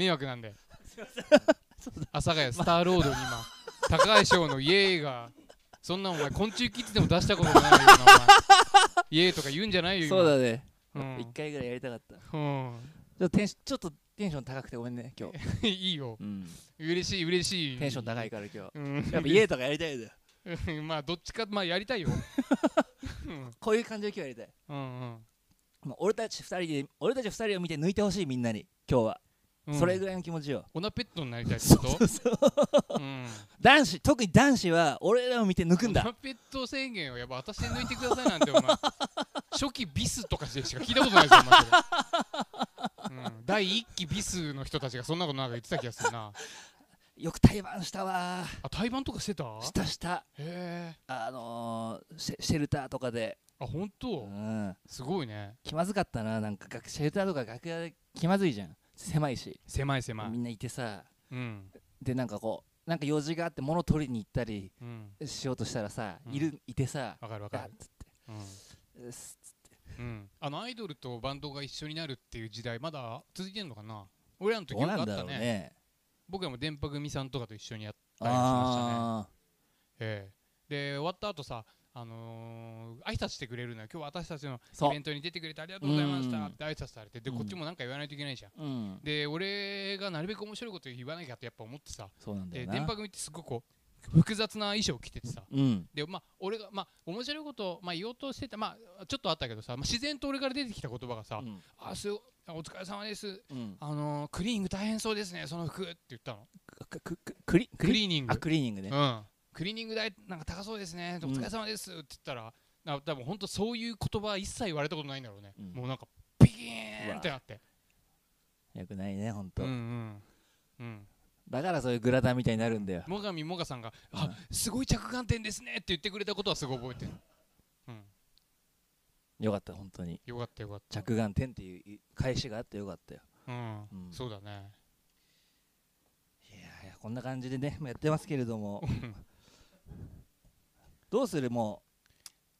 迷惑なんで。阿佐ヶ谷スターロードに今高橋翔のイエーイがそんなお前昆虫キッズでも出したことないよなお前。イエーイとか言うんじゃないよ今。そうだね。うん。一回ぐらいやりたかった。ちうょっとテンシちょっとテンション高くてごめんね今日、ん いいよ。うん、嬉しい嬉しい。テンション高いから今日。うん。やっぱ家とかやりたいんだようん まあどっちかまあやりたいよ。うん。こういう感じで今日やりたい。うんうん。もう俺たち二人で俺たち二人を見て抜いてほしいみんなに今日は、うん。それぐらいの気持ちよ。オナペットになりたいってこと？うん。男子特に男子は俺らを見て抜くんだ。オナペット宣言をやっぱ私で抜いてくださいなんてお前。初期ビスとかでしか聞いたことないですよマジで、うん、第一期ビスの人たちがそんなことなんか言ってた気がするな。よく対バンしたわ。あ対バンとかしてた？へしたした。え。あのー、シェシェルターとかで、あ本う当ん、すごいね。気まずかったななんか楽シェルターとか楽屋で気まずいじゃん狭いし、狭い狭い。みんないてさ。うん。でなんかこうなんか用事があって物取りに行ったりうん。しようとしたらさ、うん。いるいてさわかるわかる。あっつって。うん。つって。うん、あのアイドルとバンドが一緒になるっていう時代まだ続いてんのかな？俺らの時どうなんだよくあったね。ね僕らも電波組さんとかと一緒にやったりしましたね。あええ。で終わった後さあのー、挨拶してくれるのよ。今日は私たちのイベントに出てくれてありがとうございましたうん。って挨拶されてでうん。こっちもなんか言わないといけないじゃん。ーうん。で俺がなるべく面白いこと言わなきゃってやっぱ思ってさ。そうなんだよな。で電波組ってすごくこう複雑な衣装を着ててさ。うん。でまあ俺がまあ面白いことを、まあ、言おうとしてたまあちょっとあったけどさ、まあ、自然と俺から出てきた言葉がさうん「あすお疲れ様です。うん。あのー、クリーニング大変そうですねその服」って言ったの。クリーニング。あクリーニングね。うんクリーニング代なんか高そうですね。お疲れ様ですって言ったら、な多分本当そういう言葉は一切言われたことないんだろうね、うん。もうなんかピキーンってなって。よくないねほんとうんうん。うん。だからそういうグラタンみたいになるんだよ。最上もがさんが「うん。あすごい着眼点ですね」って言ってくれたことはすごい覚えてる。うん。よかった本当に。よかったよかった。着眼点っていう返しがあってよかったよ。うん、うん。そうだね。いやいやこんな感じでねまあやってますけれども どうする？も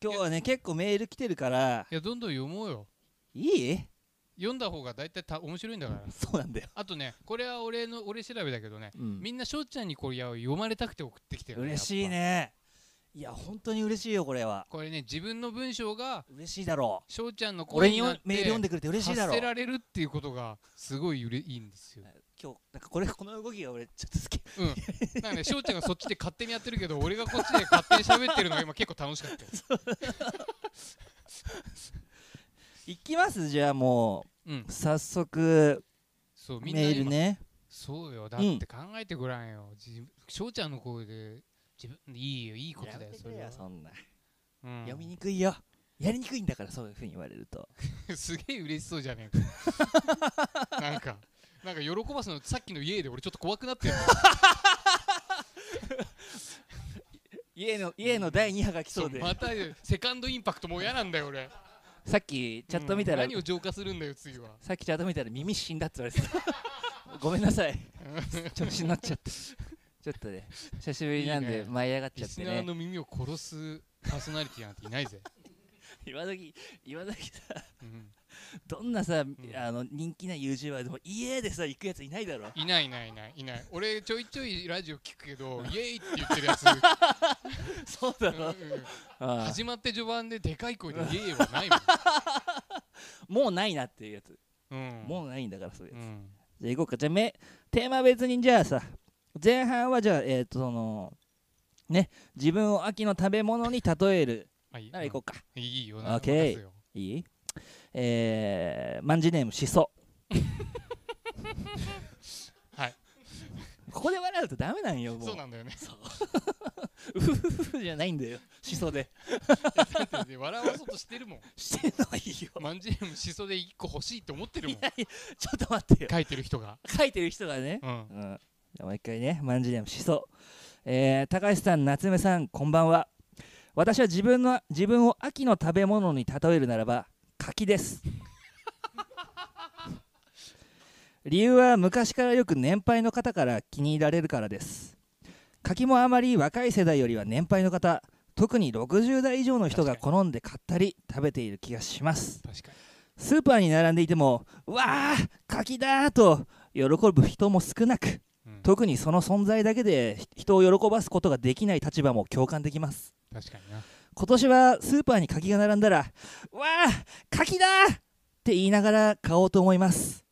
う今日はね結構メール来てるから。いやどんどん読もうよ。いい？読んだ方が大体た面白いんだから。そうなんだよ、あとねこれは俺の俺調べだけどねうん、みんな翔ちゃんにこれや読まれたくて送ってきてる、嬉しいやっね。いや本当に嬉しいよこれは。ぱこれね自分の文章が嬉しいだろう。翔ちゃんの俺に声になってメール読んでくれて嬉しいだろう。発せられるっていうことがすごいうれいいんですよ。今日なんかこれこの動きが俺ちょっと好きうん。なんで翔ちゃんがそっちで勝手にやってるけど俺がこっちで勝手に喋ってるのが今結構楽しかったよ。いきます？じゃあもうんう。早速そうみんなメール今ねそうよだって考えてごらんよ。自翔ちゃんの声で自分いいよいいことだよそれは。よそんなうん読みにくいよやりにくいんだからそういうふうに言われると すげえ嬉しそうじゃねえか。なんか。なんか喜ばすのさっきの家で俺ちょっと怖くなってる 家の家の第2波が来そうで。またセカンドインパクトもう嫌なんだよ俺。さっきチャット見たら、うん。何を浄化するんだよ次は。さっきチャット見たら耳死んだって言われてた。ごめんなさい。調子に乗っちゃって。ちょっとね久しぶりなんで舞い上がっちゃリスナーってねの耳を殺すパーソナリティなんていないぜ、今時今時さうんどんなさ、あの人気な YouTuber でも家でさ行くやついないだろ。いないいないいないいない。俺ちょいちょいラジオ聞くけど イエーイって言ってるやつ、そうだろ、うん始まって序盤ででかい声でイエーイはない もうないなっていうやつ、もん、うん、もうないんだからそういうやつ、うん。じゃあ行こうか。じゃあめテーマ別にじゃあさ前半はじゃあえっ、とそのね自分を秋の食べ物に例える。まあい。いなら行こうか、うん。いいよ。オな任せよ。いい？えー、マンジネームしそはい。ここで笑うとダメなんよもう。そうなんだよね。う。ふふふじゃないんだよしそで。だって笑わそうとしてるもん。してんのはいいよ。マンジェムしそで1個欲しいって思ってるもん。いやいやちょっと待ってよ。書いてる人が。書いてる人がね。うん。うん、じゃあもう一回ね、マンジネームしそ。えー、高橋さん、夏目さん、こんばんは。私は自分の自分を秋の食べ物に例えるならば、柿です。理由は昔からよく年配の方から気に入られるからです。柿もあまり若い世代よりは年配の方、特に60代以上の人が好んで買ったり食べている気がします。スーパーに並んでいても、うわー、柿だーと喜ぶ人も少なくうん特にその存在だけでひ人を喜ばすことができない立場も共感できます確かにな今年はスーパーに柿が並んだら「わあ柿だ!」って言いながら買おうと思います。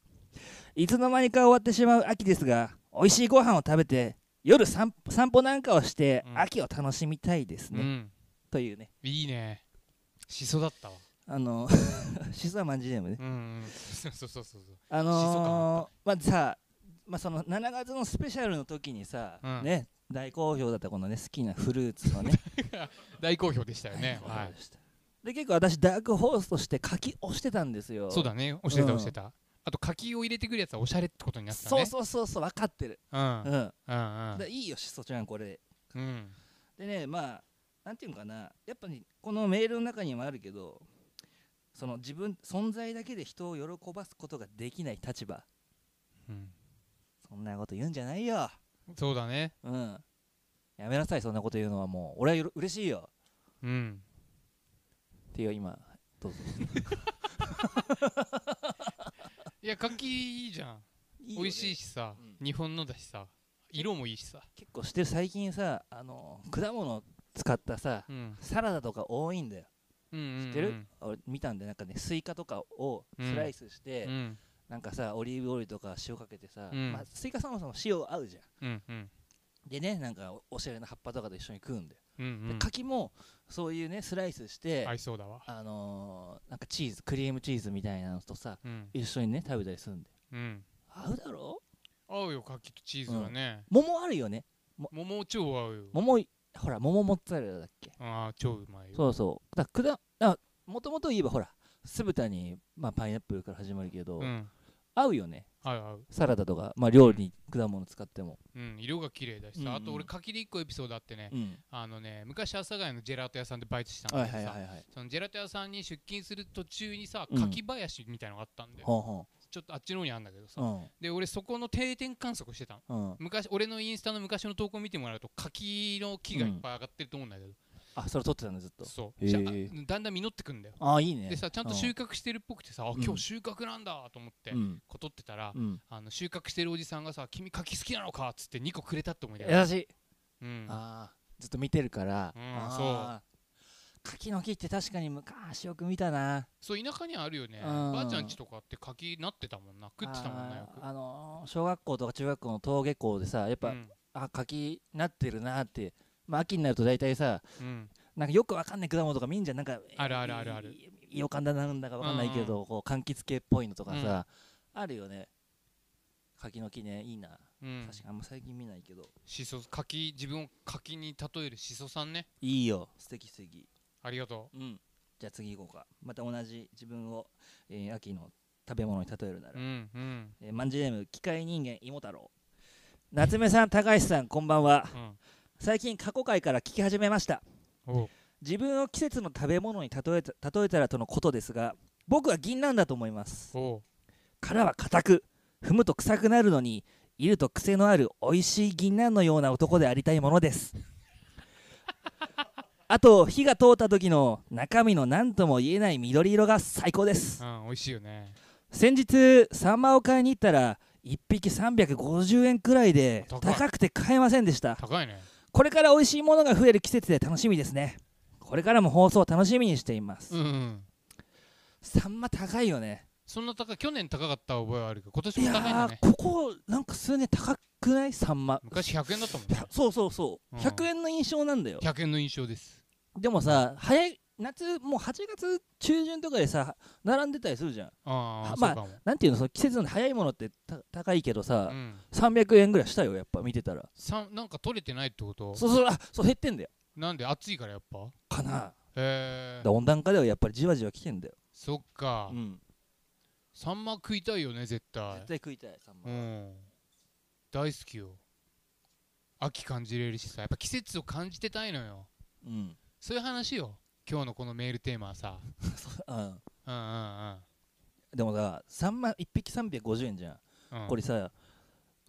いつの間にか終わってしまう秋ですが美味しいご飯を食べて夜散散歩なんかをしてうん。秋を楽しみたいですね、うん。というね。いいね。しそだったわ。あの しそはまんじネームね。うんうん。そうそうそうそう。あのー、まずさ、まあ、その7月のスペシャルの時にさ、うん。ね大好評だったこのね好きなフルーツのね。大好評でしたよね。はい評で結構私ダークホースとして柿押してたんですよ。そうだね。教えたうん。教えた。あと柿を入れてくるやつはおしゃれってことになってたそうねそうそうそう分かってる。うん。うん。うんうん。でいいよしそちゃんこれ。でうん。でねまあなんていうのかな。やっぱりこのメールの中にもあるけどその自分存在だけで人を喜ばすことができない立場。うん。そんなこと言うんじゃないよそうだね。うん。やめなさいそんなこと言うのはもう。俺はよろ嬉しいよ。うん。っていう今どうぞ。いや柿いいじゃん。いいよね美味しいしさ。う日本のだしさ。色もいいしさ。結構してる最近さあの果物使ったさうん。サラダとか多いんだよ。うんうん知ってる、俺見たんでなんかねスイカとかをスライスして、うんうんなんかさオリーブオイルとか塩かけてさ、うん。まあ、スイカそもそも塩合うじゃん。うんうん。でねなんかおおしゃれな葉っぱとかと一緒に食うんだよ、うんうん。で柿もそういうねスライスして、合いそうだわ。あのーなんかチーズクリームチーズみたいなのとさうん。一緒にね食べたりするんだよ。うん。合うだろ？合うよ柿とチーズはね。桃あるよね。桃超合うよ。桃ほら桃モッツァレラだっけ？ああ超うまいよ。そうそう。だからくだもともと言えばほら酢豚に、まあ、パイナップルから始まるけど、うん合うよね。合う合う。サラダとか、まあ、料理に果物使っても、うん色が綺麗だしうんうん。さあと俺柿で一個エピソードあってね。うん、あのね昔阿佐ヶ谷のジェラート屋さんでバイトしてたんはだけどさ。いはいはいはい。そのジェラート屋さんに出勤する途中にさうん。柿林みたいのがあったんだよほんほちょっとあっちの方にあるんだけどさ。ん。で俺そこの定点観測してたの。うんうん。昔俺のインスタの昔の投稿見てもらうと柿の木がいっぱい上がってると思うんだけど、あそれ撮ってたんだずっと。そう、へー。じゃあだんだん実ってくんだよ。ああいいね。でさちゃんと収穫してるっぽくてさ、あうん。今日収穫なんだと思って、うん。こ取ってたら、うん。あの収穫してるおじさんがさ「君柿好きなのか?」っつって2個くれたって思い出が優しい、うん。ああずっと見てるから、うんあー。柿の木って確かに昔よく見たな。そう田舎にはあるよね。うん。ばあちゃんちとかって柿なってたもんな。食ってたもんなよく。あのー小学校とか中学校の登下校でさやっぱ、うん。あ柿なってるなってまあ秋になると大体さうん。なんかよくわかんない果物とか見んじゃん。なんかあるあるあるある。いよかんだなんだかわかんないけど、こう柑橘系っぽいのとかさ、あるよね。柿の木ねいいな、うん。確かにあんま最近見ないけど。しそ柿自分を柿に例えるしそさんね。いいよ。素敵素敵。ありがとう。ん。じゃあ次行こうか。また同じ自分を、えー秋の食べ物に例えるなら、ううんうん。えー、マンジネーム機械人間芋太郎。夏目さん高橋さんこんばんは。うん最近過去回から聞き始めました。自分を季節の食べ物に例えた例えたらとのことですが僕は銀杏だと思います。殻は硬く踏むと臭くなるのにいると癖のある美味しい銀杏のような男でありたいものです。あと火が通った時の中身の何とも言えない緑色が最高です。うん美味しいよね。先日サンマを買いに行ったら1匹350円くらいで高くて買えませんでした。高いねこれから美味しいものが増える季節で楽しみですね。これからも放送楽しみにしています、うんうん。サンマ高いよね。そんな高い去年高かった覚えはあるけど今年も高いんだねーここなんか数年高くない？サンマ昔100円だったもんね。そうそうそう、うん。100円の印象なんだよ。100円の印象です。でもさ早い夏もう8月中旬とかでさ並んでたりするじゃん。ああまあなんていうのその季節の早いものってた高いけどさう、ん。300円ぐらいしたよやっぱ見てたら。さなんか取れてないってこと？そうそうあそう減ってんだよ。なんで暑いからやっぱ？かな。へえら温暖化ではやっぱりじわじわ来てんだよ、そっか。うん、サンマ食いたいよね絶対。絶対食いたいサンマ、うん。大好きよ。秋感じれるしさやっぱ季節を感じてたいのよ。うん。そういう話よ今日のこのメールテーマはさ。うん、うんうんでもさサンマ1匹350円じゃん、うんうん。これさ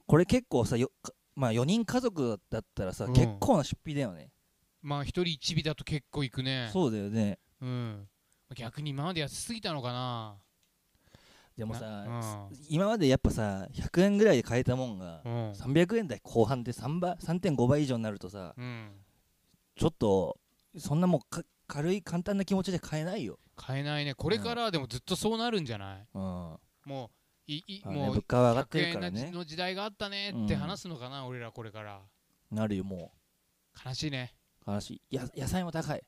これ結構さよかまあ4人家族だったらさ、うん。結構な出費だよね、まあ一人一尾だと結構いくね。そうだよね。うん。逆に今まで安すぎたのかな。でもさ、な今までやっぱさ100円ぐらいで買えたもんがうん。うん300円台後半で3倍3.5倍以上になるとさうん。ちょっとそんなもうか軽い簡単な気持ちで買えないよ、買えないね。これからでもずっとそうなるんじゃない？うん。もういいまあねもう物価は上がって100るからね。円の時代があったねって話すのかな、俺らこれから。なるよも悲しいね。う悲しい。や野菜も高い。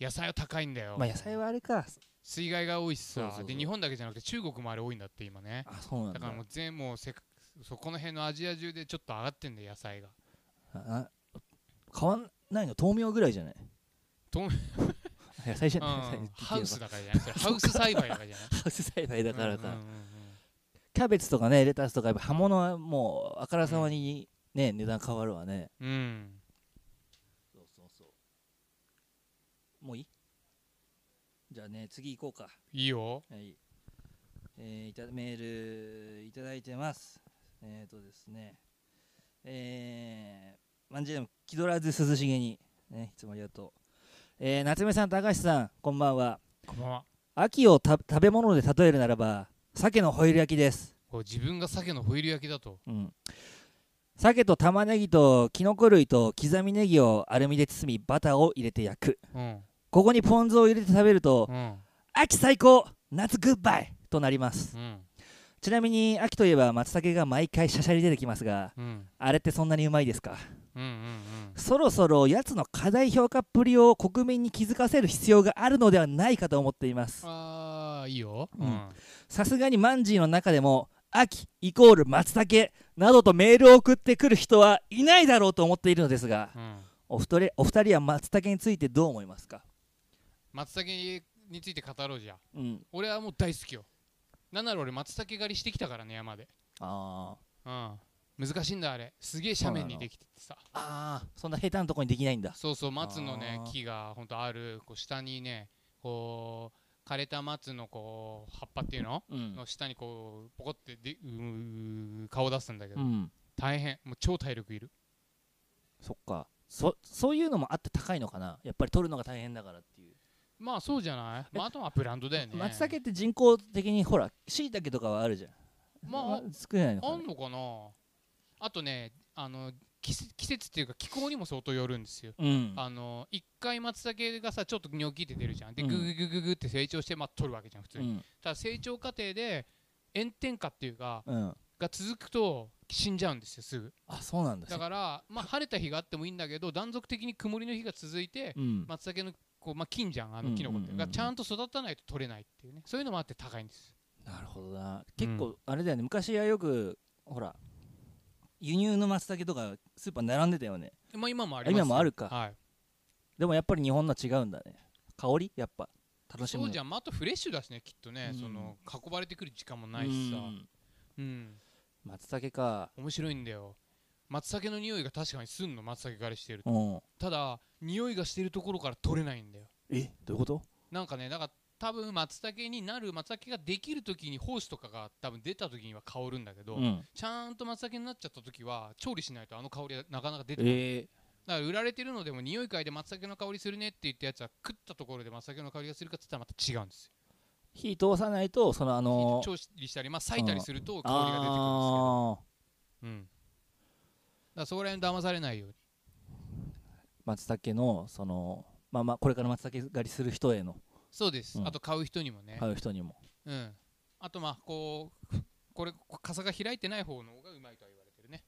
野菜は高いんだよ、まあ野菜はあれか。水害が多いしさで日本だけじゃなくて中国もあれ多いんだって今ね。あそうなんだ。だからもう全もうせかそこの辺のアジア中でちょっと上がってんだよ野菜が。あ変わんないの？豆苗ぐらいじゃない？豆野菜じゃうん。ハウスだからじゃない。ハウス栽培だからじゃない。ハウス栽培だからか、うんうんうんキャベツとかねレタスとかやっぱ葉物はもうあからさまにね、値段変わるわね。うん。うんそうそうそう。もういい？じゃあね次行こうか。いいよ。はい、えーいたメールいただいてます。えっ、ー、とですね。えー、まんじゅうでも気取らず涼しげにねいつもありがとうえー、夏目さん高橋さんこんばんは。こんばんは。秋をた食べ物で例えるならば鮭のホイル焼きです。自分が鮭のホイル焼きだと。うん。鮭と玉ねぎときのこ類と刻みネギをアルミで包みバターを入れて焼く。うん。ここにポン酢を入れて食べるとうん。秋最高夏グッバイとなります。うんちなみに秋といえば松茸が毎回シャシャリ出てきますがうん。あれってそんなにうまいですか？うんうんそろそろやつの過大評価っぷりを国民に気づかせる必要があるのではないかと思っています。ああいいよ。うん。さすがにマンジーの中でも秋イコール松茸などとメールを送ってくる人はいないだろうと思っているのですがうん。お二人お二人は松茸についてどう思いますか？松茸について語ろうじゃ。うん。俺はもう大好きよなんなら俺松茸狩りしてきたからね山で。あー。うん。難しいんだあれ。すげえ斜面にできててさ。あー。そんな下手なとこにできないんだ。そうそう松のねあー。木がほんとあるこう下にねこう枯れた松のこう葉っぱっていうの？うん。の下にこうポコってでうー顔出すんだけど、うん。大変。もう超体力いる。そっか。そそういうのもあって高いのかな。やっぱり取るのが大変だからまあそうじゃない、まあ、あとはブランドだよね。松茸って人工的にほらしいたけとかはあるじゃん。まあ作れないのかな。あんのかな？あとねあの季節っていうか気候にも相当よるんですよ。うん。あの一回松茸がさちょっとニョキって出るじゃん。でうん。グググググって成長してまあ取るわけじゃん普通に、うん。ただ成長過程で炎天下っていうかうん。が続くと死んじゃうんですよすぐ。あそうなんだ。だからまあ晴れた日があってもいいんだけど断続的に曇りの日が続いてうん。松茸のこう、まあ、菌じゃんあのキノコって。うんうん。うんうんがちゃんと育たないと取れないっていうね。そういうのもあって高いんです。なるほどな。結構あれだよね。昔はよくほら輸入の松茸とかスーパー並んでたよね。まあ今もありますよ。今もあるか。はい。でもやっぱり日本のは違うんだね。香り？やっぱ楽しむそうじゃん、まあ、あとフレッシュだしねきっとね、うん。その運ばれてくる時間もないしさ。うん。うん。松茸か。面白いんだよ。松茸の匂いが確かにすんの松茸狩りしてると。うん。ただ匂いがしてるところから取れないんだよ。えどういうこと？なんかねだから多分松茸になる松茸ができる時にホースとかが多分出た時には香るんだけど、うん。ちゃんと松茸になっちゃった時は調理しないとあの香りはなかなか出てこない、えだから売られてるのでも匂い嗅いで松茸の香りするねって言ったやつは食ったところで松茸の香りがするかって言ったらまた違うんですよ。火通さないとそのあのー調理したりまあ裂いたりすると香りが出てくるんですけどあうん。だからそこら辺騙されないように。ー松茸のそのまあまあこれから松茸狩りする人への。そうです、うん。あと買う人にもね、買う人にも。うん。あとまあこうこれ傘が開いてない方の方がうまいとは言われてるね。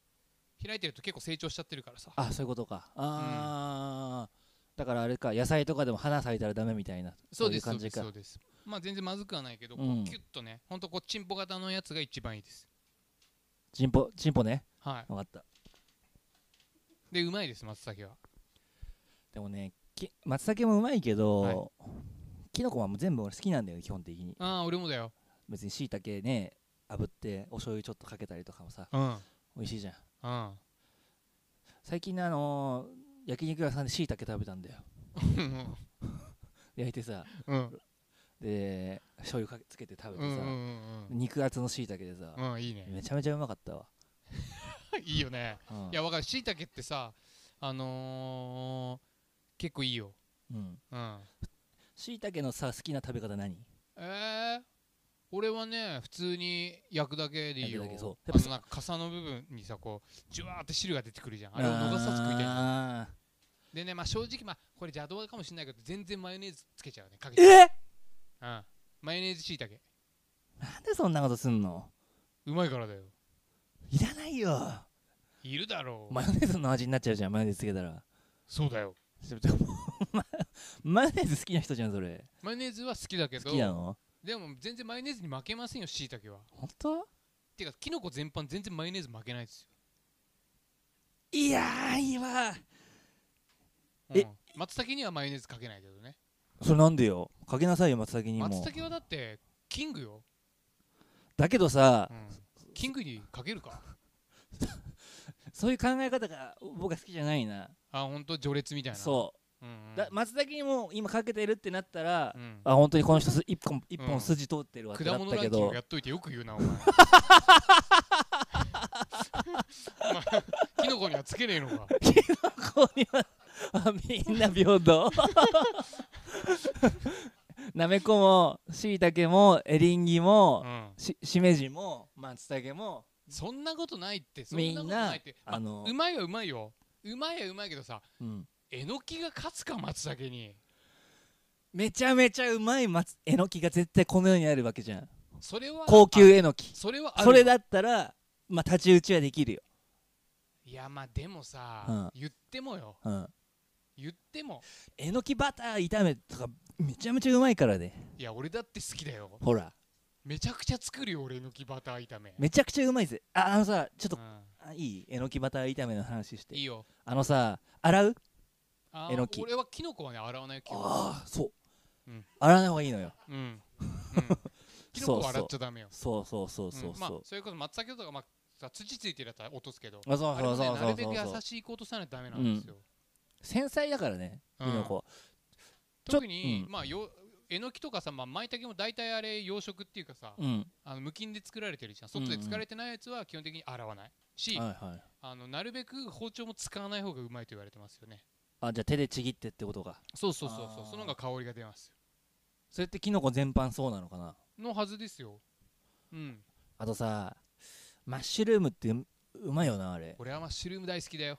開いてると結構成長しちゃってるからさ。あそういうことか。ああ、だからあれか野菜とかでも花咲いたらダメみたいなそうですいう感じか。そうですそうです。まあ全然まずくはないけど、こうん。うキュッとねほんとこうチンポ型のやつが一番いいです。チンポチンポね。はい。分かった。でうまいです松茸はでもねき松茸もうまいけど、はい。きのこはもう全部俺好きなんだよ基本的に。ああ俺もだよ。別にしいたけね炙ってお醤油ちょっとかけたりとかもさうん。美味しいじゃん。うん。最近ねあのー焼肉屋さんでしいたけ食べたんだよ。焼いてさうん。で醤油かけつけて食べてさ、うんうんうん肉厚のしいたけでさ、うんうんいいね。めちゃめちゃうまかったわ、いいよね。うん。いやわかる。しいたけってさあのー、結構いいよ。うん。うん。しいたけのさ好きな食べ方何？えー、俺はね普通に焼くだけでいいよ。焼くだけそう。あのなんか傘の部分にさこうジュワーって汁が出てくるじゃん。あれを逃さず食いたいんだよあでねまあ正直まあこれ邪道かもしれないけど全然マヨネーズつけちゃうね。かけーて。えうん。マヨネーズしいたけ。なんでそんなことすんの？うまいからだよ。いらないよ。いるだろう。マヨネーズの味になっちゃうじゃんマヨネーズつけたら。そうだよマ マヨネーズ好きな人じゃんそれ。マヨネーズは好きだけ好どきなの？でも全然マヨネーズに負けませんよしいたけは。本当？てかキノコ全般全然マヨネーズ負けないですいやーいいわよえ？うん松茸にはマヨネーズかけないけどね。それなんでよ？かけなさいよ松茸にも。松茸はだってキングよ、だけどさうん、キングにかけるかそういう考え方が僕は好きじゃないな。あ本当序列みたいな、そう。うんうん。うだ松茸にも今かけてるってなったらうん。あ本当にこの人す一本一うん。本筋通ってるわってな果物ランキンったけどグやっといてよく言うなお前。キノコにはつけねえのか。ここにはあみんな平等。なめこもしいたけもエリンギもうん。ししめじも松茸もそんなことないってそんなみんなことないって、まああのうまいはうまいよ。うまいはうまいけどさうん。えのきが勝つか松茸に。めちゃめちゃうまい松えのきが絶対この世にあるわけじゃん。それは高級えのき。あそれはそれだったらまあ太刀打ちはできるよ。いやまあでもさ、うん。言ってもよ。うん。言っても。えのきバター炒めとかめちゃめちゃうまいからね。いや俺だって好きだよ。ほらめちゃくちゃ作るよ俺えのきバター炒め。めちゃくちゃうまいぜ。ああのさちょっとうん。あいい？えのきバター炒めの話して。いいよ。あのさ洗う？あーえのき俺はキノコはね洗わないよ基本ああそう、うん。洗わない方がいいのよ。うん、うん、キノコは洗っちゃダメよ。そうそうそうそうう。ん。まあそう、それこそ松茸とかまあさ土ついてるやつは落とすけどあそうあれもねそうそう。そうなるべくそう優しいことさないとダメなんですよ、繊細だからねキうん。ノコ、特に、うん。まあよえのきとかさ、まあ、舞茸も大体あれ養殖っていうかさ、うん。あの無菌で作られてるじゃん。外で作られてないやつは基本的に洗わない。し、はいはい。あのなるべく包丁も使わない方がうまいと言われてますよね。あじゃあ手でちぎってってことか。そうそうそうそう。その方が香りが出ますそれってキノコ全般そうなのかな？よのはずですよ。うん。あとさマッシュルームってううまいよなあれ。俺はマッシュルーム大好きだよ。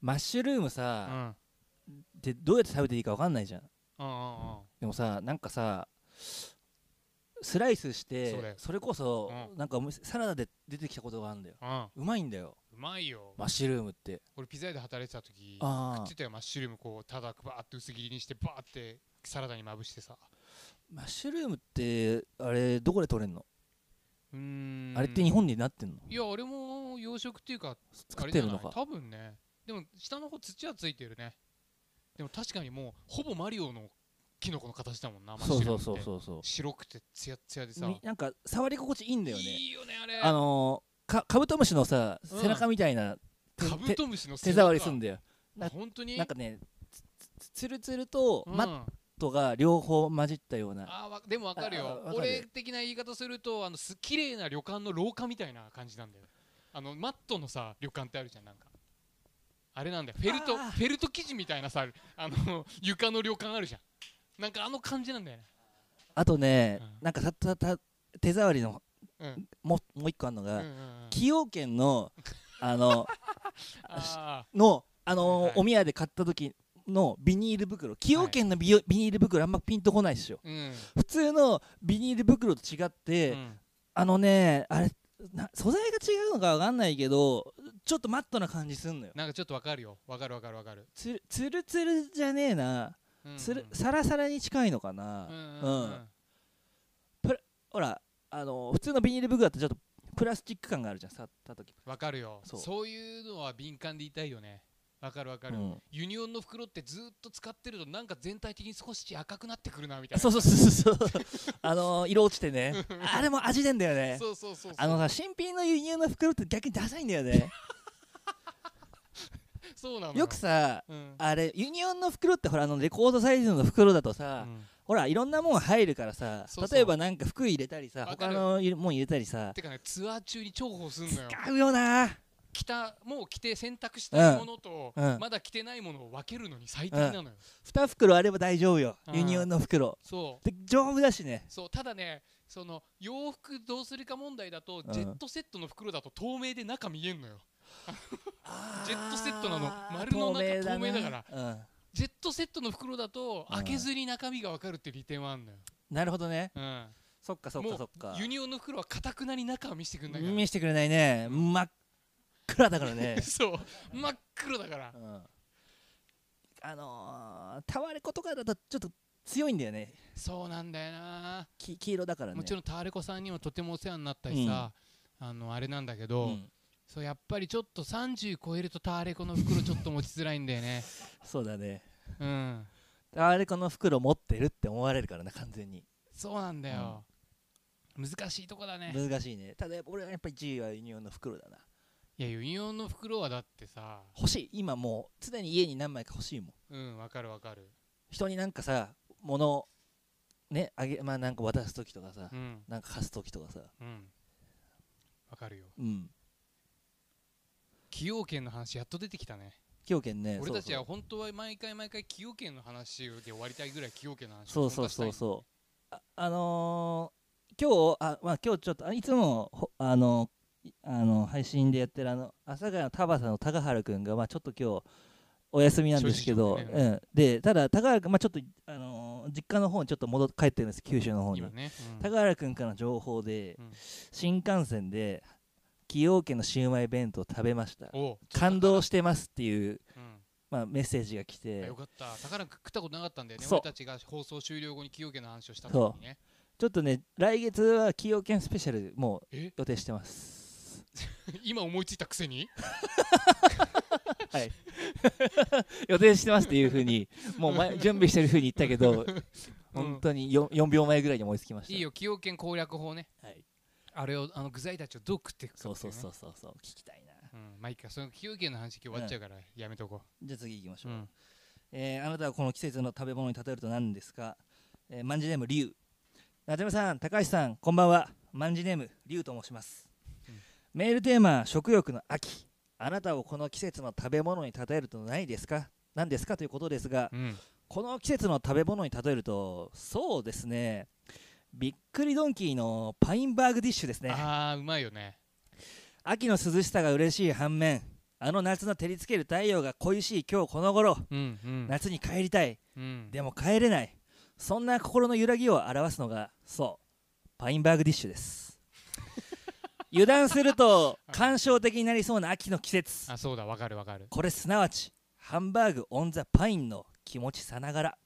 マッシュルームうさ、ん。でどうやって食べていいか分かんないじゃんでもさなんかさスライスしてそれ。こそ、うなんかむサラダで出てきたことがあるんだよ。うまいんだよ。うまいよ。マッシュルームって。俺ピザ屋で働いてた時食ってたよマッシュルームこうただバーって薄切りにしてバーってサラダにまぶしてさ。マッシュルームってあれどこで取れんの、うーん。あれって日本でなってんの？いやあれも養殖っていうか作ってるのか？多分ね。でも下の方土はついてるねでも確かにもうほぼマリオのキノコの形だもんなそうそうそうそうそう白くてツヤツヤでさ。みなんか触り心地いいんだよね。いいよねあれ。あのー、かカブトムシのさうん。背中みたいな、てカブトムシの手触りすんだよ。な本当に？なんかねつるつるとうん。マットが両方混じったような、あでもわかるあよわかる。俺的な言い方するとあのす綺麗な旅館の廊下みたいな感じなんだよ。あのマットのさ旅館ってあるじゃんなんかあれなんだよ。フェルトフェルト生地みたいなさあの床の旅館あるじゃん。なんかあの感じなんだよね。あとね、うん。なんかたたた手触りのうん。ももう一個あるのが、うんうんうん。崎陽軒の あのあのあの、はいはい。お宮で買った時のビニール袋。崎陽軒のビ,、ビニール袋あんまピンとこないっしょーうん。普通のビニール袋と違って、うん。あのねあれな素材が違うのかわかんないけどちょっとマットな感じすんのよ。なんかちょっとわかるよ。わかるわかるわかる。つるつるつるじゃねえな、うんつるサラサラに近いのかな、うんうんうん。うん。ほらあの普通のビニール袋だとちょっとプラスチック感があるじゃん触った時。わかるよ。そう。そういうのは敏感でいたいよねわかるわかる、うん。ユニオンの袋ってずっと使ってるとなんか全体的に少し赤くなってくるなみたいな。そうそうそうそうそう。あの色落ちてね。あれも味出んだよね。そうそうそうそう。あのさ新品のユニオンの袋って逆にダサいんだよね。そうなのよ。くさうん。あれユニオンの袋ってほらあのレコードサイズの袋だとさ、うん。ほらいろんなもん入るからさ例えばなんか服入れたりさ他のもん入れたりさてかねツアー中に重宝すんのよ。使うよな着たもう着て洗濯したいものと、うん。まだ着てないものを分けるのに最適なのよ、2袋あれば大丈夫よ。うん。ユニオンの袋。そう。で丈夫だしね。そう。ただねその洋服どうするか問題だと、ん。ジェットセットの袋だと透明で中見えんのよ。ジェットセットなの。丸の中透明だから。うん。ジェットセットの袋だとうん。開けずに中身が分かるって利点はあるのよ、なるほどね。うん、そっかそっかそっか。ユニオンの袋はかたくなに中を見せてくんないから。見せてくれないね。真っ暗だからね。そう。真っ黒だから。うん。あのータワレコとかだとちょっと強いんだよね。そうなんだよな、き黄色だからね。もちろんタワレコさんにもとてもお世話になったりさ、あのあれなんだけど、うん。そうやっぱりちょっと30超えるとタワレコの袋ちょっと持ちづらいんだよね。そうだね。うん。タワレコの袋持ってるって思われるからな完全に。そうなんだよ、難しいとこだね。難しいね。ただ俺はやっぱり1位はユニオンの袋だないやユニオンの袋はだってさ。欲しい。今もう常に家に何枚か欲しいもん。うんわかるわかる。人になんかさ物ねあげまあなんか渡す時とかさ、うん。なんか貸す時とかさ。うん。わかるよ。うん。崎陽軒の話やっと出てきたね。崎陽軒ね俺たちは本当は毎回毎回崎陽軒の話で終わりたいぐらい崎陽軒の話そうそうそうう。そうああのー今日あまあ今日ちょっとあいつもほあのいあの配信でやってるあの阿佐ヶ谷の田畑の高原くんがまあちょっと今日お休みなんですけど、ね。うん、でただ高原くんまあちょっとあのー実家の方にちょっと戻っ帰ってるんです九州の方に。今ね、うん。高原くんからの情報で、うん。新幹線で崎陽軒のシウマイ弁当食べました。感動してますっていう、うん。まあ、メッセージが来あてよかった。宝くん食ったことなかったんだよね。俺たちが放送終了後に崎陽軒の話をした時にね。ちょっとね来月は崎陽軒スペシャルもうえ？予定してます 今思いついたくせに？はい。予定してますっていうふうに。もう前準備してるふうに言ったけど本当に 4, 4秒前ぐらいに思いつきました。いいよ。崎陽軒攻略法ね。はい、あれをあの具材たちをどう食っていくかそうそうそうそうそう。聞きたいな。うん。まあいいか。その崎陽軒の話今日終わっちゃうからやめとこじゃあ次行きましう、ょう、うん、えーあなたはこの季節の食べ物に例えると何ですか、えー、マンジネームリュウ。夏目さん高橋さんこんばんは。マンジネームリュウと申します、うんメールテーマ食欲の秋。あなたをこの季節の食べ物に例えると何ですか？何ですか？ということですがうん、この季節の食べ物に例えるとそうですね。びっくりドンキーのパインバーグディッシュですね。ああうまいよね。秋の涼しさが嬉しい反面あの夏の照りつける太陽が恋しい今日この頃うんうん。夏に帰りたい。うん。でも帰れない。そんな心の揺らぎを表すのがそうパインバーグディッシュです油断すると感傷的になりそうな秋の季節。あそうだわかるわかる。これすなわちハンバーグオン・ザ・パインの気持ちさながら。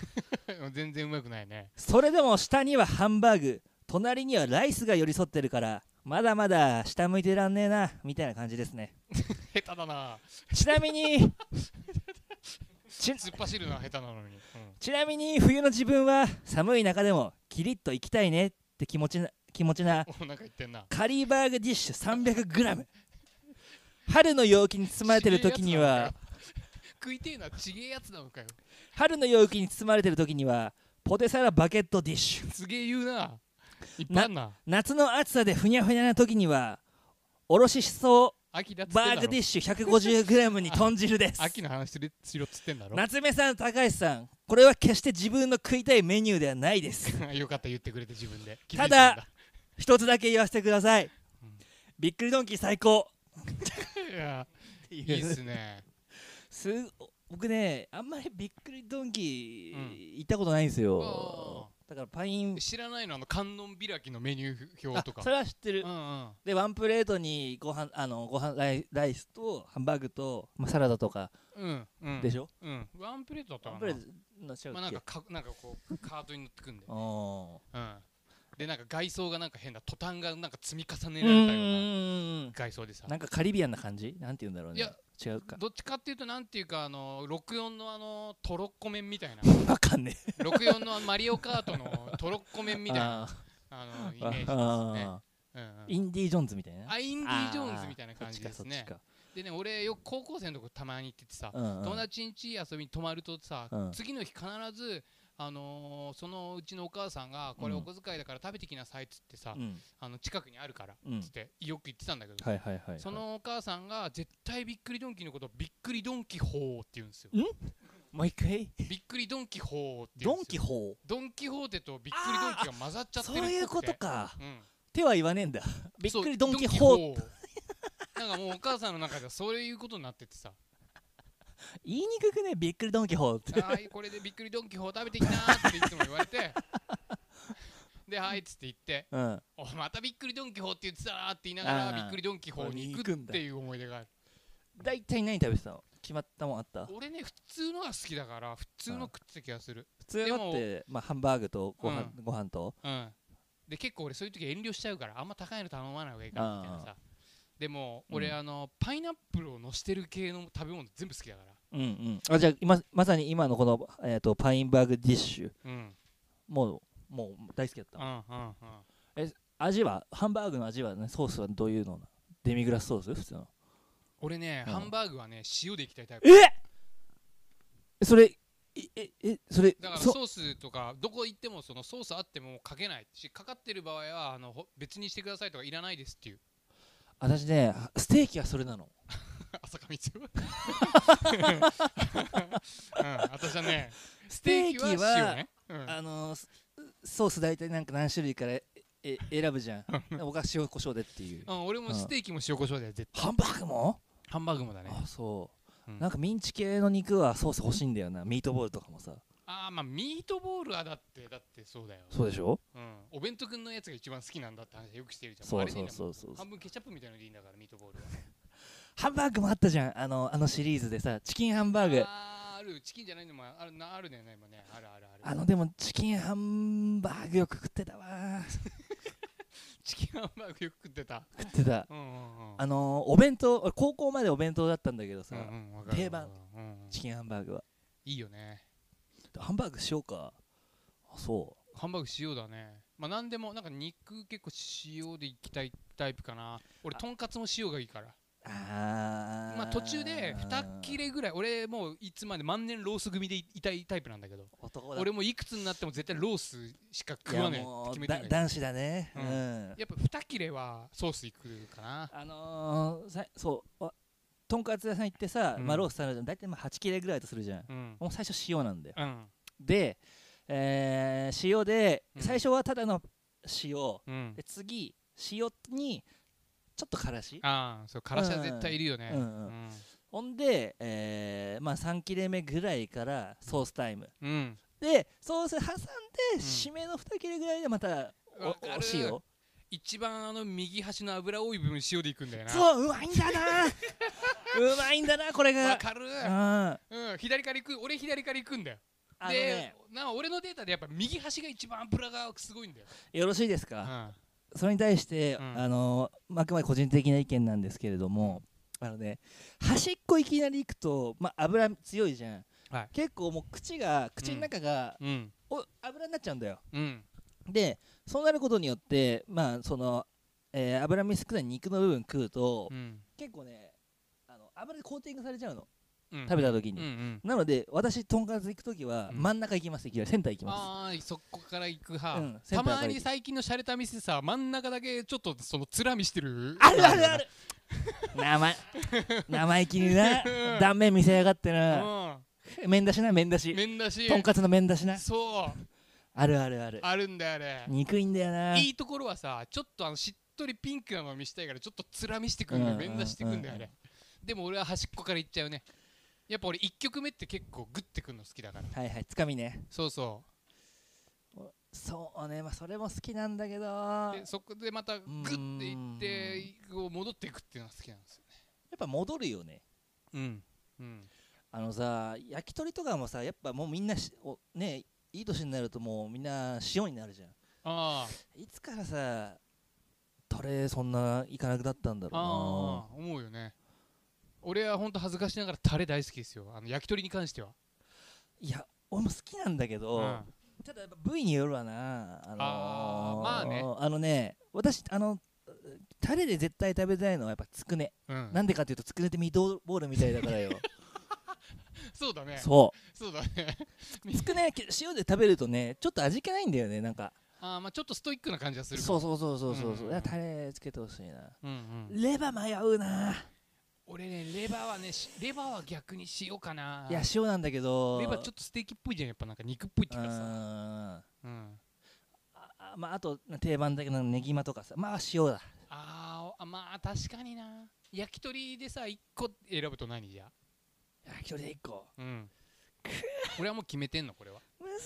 全然うまくないね。それでも下にはハンバーグ。隣にはライスが寄り添ってるからまだまだ下向いてらんねえなみたいな感じですね。下手だな。ちなみにち突っ走るのは下手なのに、ちなみに冬の自分は寒い中でもキリッと行きたいねって気持ちな気持ちなカリーバーグディッシュ 300g 春の陽気に包まれてる時には食いてえなちげえやつなのかよ。春の陽気に包まれてる時にはポテサラバケットディッシュ。すげえ言うな。夏の暑さでふにゃふにゃな時にはおろししそバーグディッシュ 150g に豚汁です。秋の話しろっつってんだろ。夏目さん高橋さんこれは決して自分の食いたいメニューではないです。よかった言ってくれて自分で。ただ一つだけ言わせてください、うんびっくりドンキー最高。いやいいいっすね。す僕ねあんまりびっくりドンキうん。ー行ったことないんですよ、だからパイン。知らないのあの観音開きのメニュー表とか。あそれは知ってる、うんうん。でワンプレートにご飯あのご飯ライライスとハンバーグと、まあ、サラダとかうんうん。でしょ、うん。ワンプレートだったワかな。ンプレートまあなんかかなんかこうカートに乗ってくんで。おうんでなんか外装がなんか変なトタンがなんか積み重ねられたような外装でさなんかカリビアンな感じ？なんて言うんだろうね。いや違うか。どっちかっていうとなんていうかあの64のあのトロッコ麺みたいな。わかんねえ。64のマリオカートのトロッコ麺みたいな。ああのイーメージですね。あうんうん。ーインディ・ジョーンズみたいな？あインディ・ジョーンズみたいな感じですね。でね俺よく高校生のとこたまに行っててさうんうん。友達ん家遊びに泊まるとさうん。次の日必ずあのーそのうちのお母さんがこれうん。お小遣いだから食べてきなさいっつってさ、うん。あの近くにあるからっうん。つってよく言ってたんだけど、はいはいはいはい。そのお母さんが絶対びっくりドンキーのことをびっくりドンキホーって言うんですよ。もう一回？びっくりドンキホーってドンキホードンキホーテとびっくりドンキが混ざっちゃってるそういうことか。うん。手は言わねえんだ。びっくりドンキホードンキホー。なんかもうお母さんの中ではそういうことになっててさ言いにくくねびっくりドンキホーって。あーこれでびっくりドンキホー食べてきなーっていつも言われて。ではいっつって言って。うん。おまたびっくりドンキホーって言ってたなーって言いながらびっくりドンキホーに行くっていう思い出がある。大体何食べてたの？決まったもんあった？俺ね普通のが好きだから普通の食ってた気がする。普通のってまあハンバーグとご飯うご飯と。うん。で結構俺そういう時遠慮しちゃうからあんま高いの頼まない方がいいかなみたいなさ。でも俺、うん。あのパイナップルをのしてる系の食べ物全部好きだからうんうん。あじゃあ今まさに今のこのえっとパインバーグディッシュ。うん。もうもう大好きだった。うんうんうん。味はハンバーグの味はねソースはどういうのデミグラスソース？普通の。俺ね、うん。ハンバーグはね塩でいきたいタイプ。え？それえええそれそだからソースとかどこ行ってもそのソースあってもかけない。しかかってる場合はあのほ別にしてくださいとかいらないですっていう。私ねステーキはそれなの 朝霞光代うん私はねステーキは塩ね、うん、あのソース大体なんか何種類からええ選ぶじゃん。僕は塩コショウでっていう。うん、俺もステーキも塩コショウだよ絶対。ハンバーグも？ハンバーグもだね。あそう、うん。なんかミンチ系の肉はソース欲しいんだよな。ミートボールとかもさ。ああまあミートボールはだってだってそうだよ。そうでしょ？うん、お弁当くんのやつが一番好きなんだって話よくしてるじゃん。そうそうそうそう。半分ケチャップみたいのでいいんだからミートボールは ハンバーグもあったじゃん。あのあのシリーズでさチキンハンバーグ。ある。チキンじゃないのもあるなあるね今ね。あるあるある。あのでもチキンハンバーグよく食ってたわ。チキンハンバーグよく食ってた。食ってた。うんうんうん。あのーお弁当俺高校までお弁当だったんだけどさ、うんうん定番。うんうん。チキンハンバーグは。いいよね。ハンバーグしようか。あそう。ハンバーグ塩だね。まあ何でもなんか肉結構塩でいきたいタイプかな。俺あ。とんかつも塩がいいからあー。まあ途中で2切れぐらい俺もういつまで万年ロース組でいいたいタイプなんだけど俺もいくつになっても絶対ロースしか食わねえってもう決めてる男子だね。ううん。ん、やっぱ2切れはソースいくかな。あのー、さそうあとんかつ屋さん行ってさ、うん。まあ、ロース頼ん。で大体まあ8切れぐらいとするじゃん。うん。もう最初塩なんだよ。うん。で、えー塩で、うん。最初はただの塩。うん。で次塩にちょっとからし。ああそうからしは絶対いるよね。うんうん。ほんで、えーまあ、3切れ目ぐらいからソースタイム。うん。うんでソース挟んで、うん。締めの2切れぐらいでまたおお塩一番あの右端の油多い部分塩でいくんだよな。そううまいんだな。うまいんだなこれが。わかる。うん。うん左から行く俺左から行くんだよ。でね。な俺のデータでやっぱ右端が一番油がすごいんだよ。よろしいですか、うんそれに対して、うん。あのまああくまで個人的な意見なんですけれどもあのね端っこいきなり行くと、まあ、油強いじゃん、はい。結構もう口が口の中が、うん。お油になっちゃうんだよ。うん。でそうなることによってまあその、えー脂身少ない肉の部分食うと、うん。結構ねあの油でコーティングされちゃうの、うん。食べた時に、うんうん。なので私とんかつ行く時はうん。真ん中行きますいきなりセンター行きまああそこから行く派、うんたまに最近の洒落た店さ真ん中だけちょっとそのつらみしてる。すあるあるある。生生意気になうん。断面見せやがってうな、ん。麺だしな麺だし。麺だし。とんかつの麺だしな。そう。あるあるある。あるんだよあれ。憎いんだよな。いいところはさちょっとあのしっとりピンクなの見したいからちょっとつらみしてくんだよ。うん麺出してくんだようんあれ。でも俺は端っこから行っちゃうねやっぱ俺1曲目って結構グッてくんの好きだから。はいはいつかみね。そうそそうねまあそれも好きなんだけど。うやでそこでまたグッていってこう戻っていくっていうのが好きなんですよっぱ戻るよね。ねうんうん。あのさ焼き鳥とかもさやっぱもうみんなしおねいい年になるともうみんな塩になるじゃん。あいつからさタレそんないかなくなったんだあろああ思うよね俺はほんと恥ずかしながらタレ大好きですよ。あの焼き鳥に関しては。いや俺も好きなんだけど、うん。ただやっぱ部位によるわな。あのーあーまあね。あのね私あのタレで絶対食べたいのはやっぱつくね、うん。なんでかっていうとつくねってミートボールみたいだからよ。そうだね。そそうだね。う つくね塩で食べるとねちょっと味気ないんだよねなんか。あーまあちょっとストイックな感じがするそうそうそうそうそうそう。うん。いやタレつけてほしいな。うんうん。レバ迷うな俺ねレバーはねしレバーは逆に塩かな。いや塩なんだけど。レバーちょっとステーキっぽいじゃんやっぱなんか肉っぽいっていうかさ。あうん。あまああと定番だけどネギマとかさまあ塩だ。あーあまあ確かにな。焼き鳥でさ1個選ぶと何じゃ？焼き鳥で1個？うん。俺はもう決めてんのこれは。むずい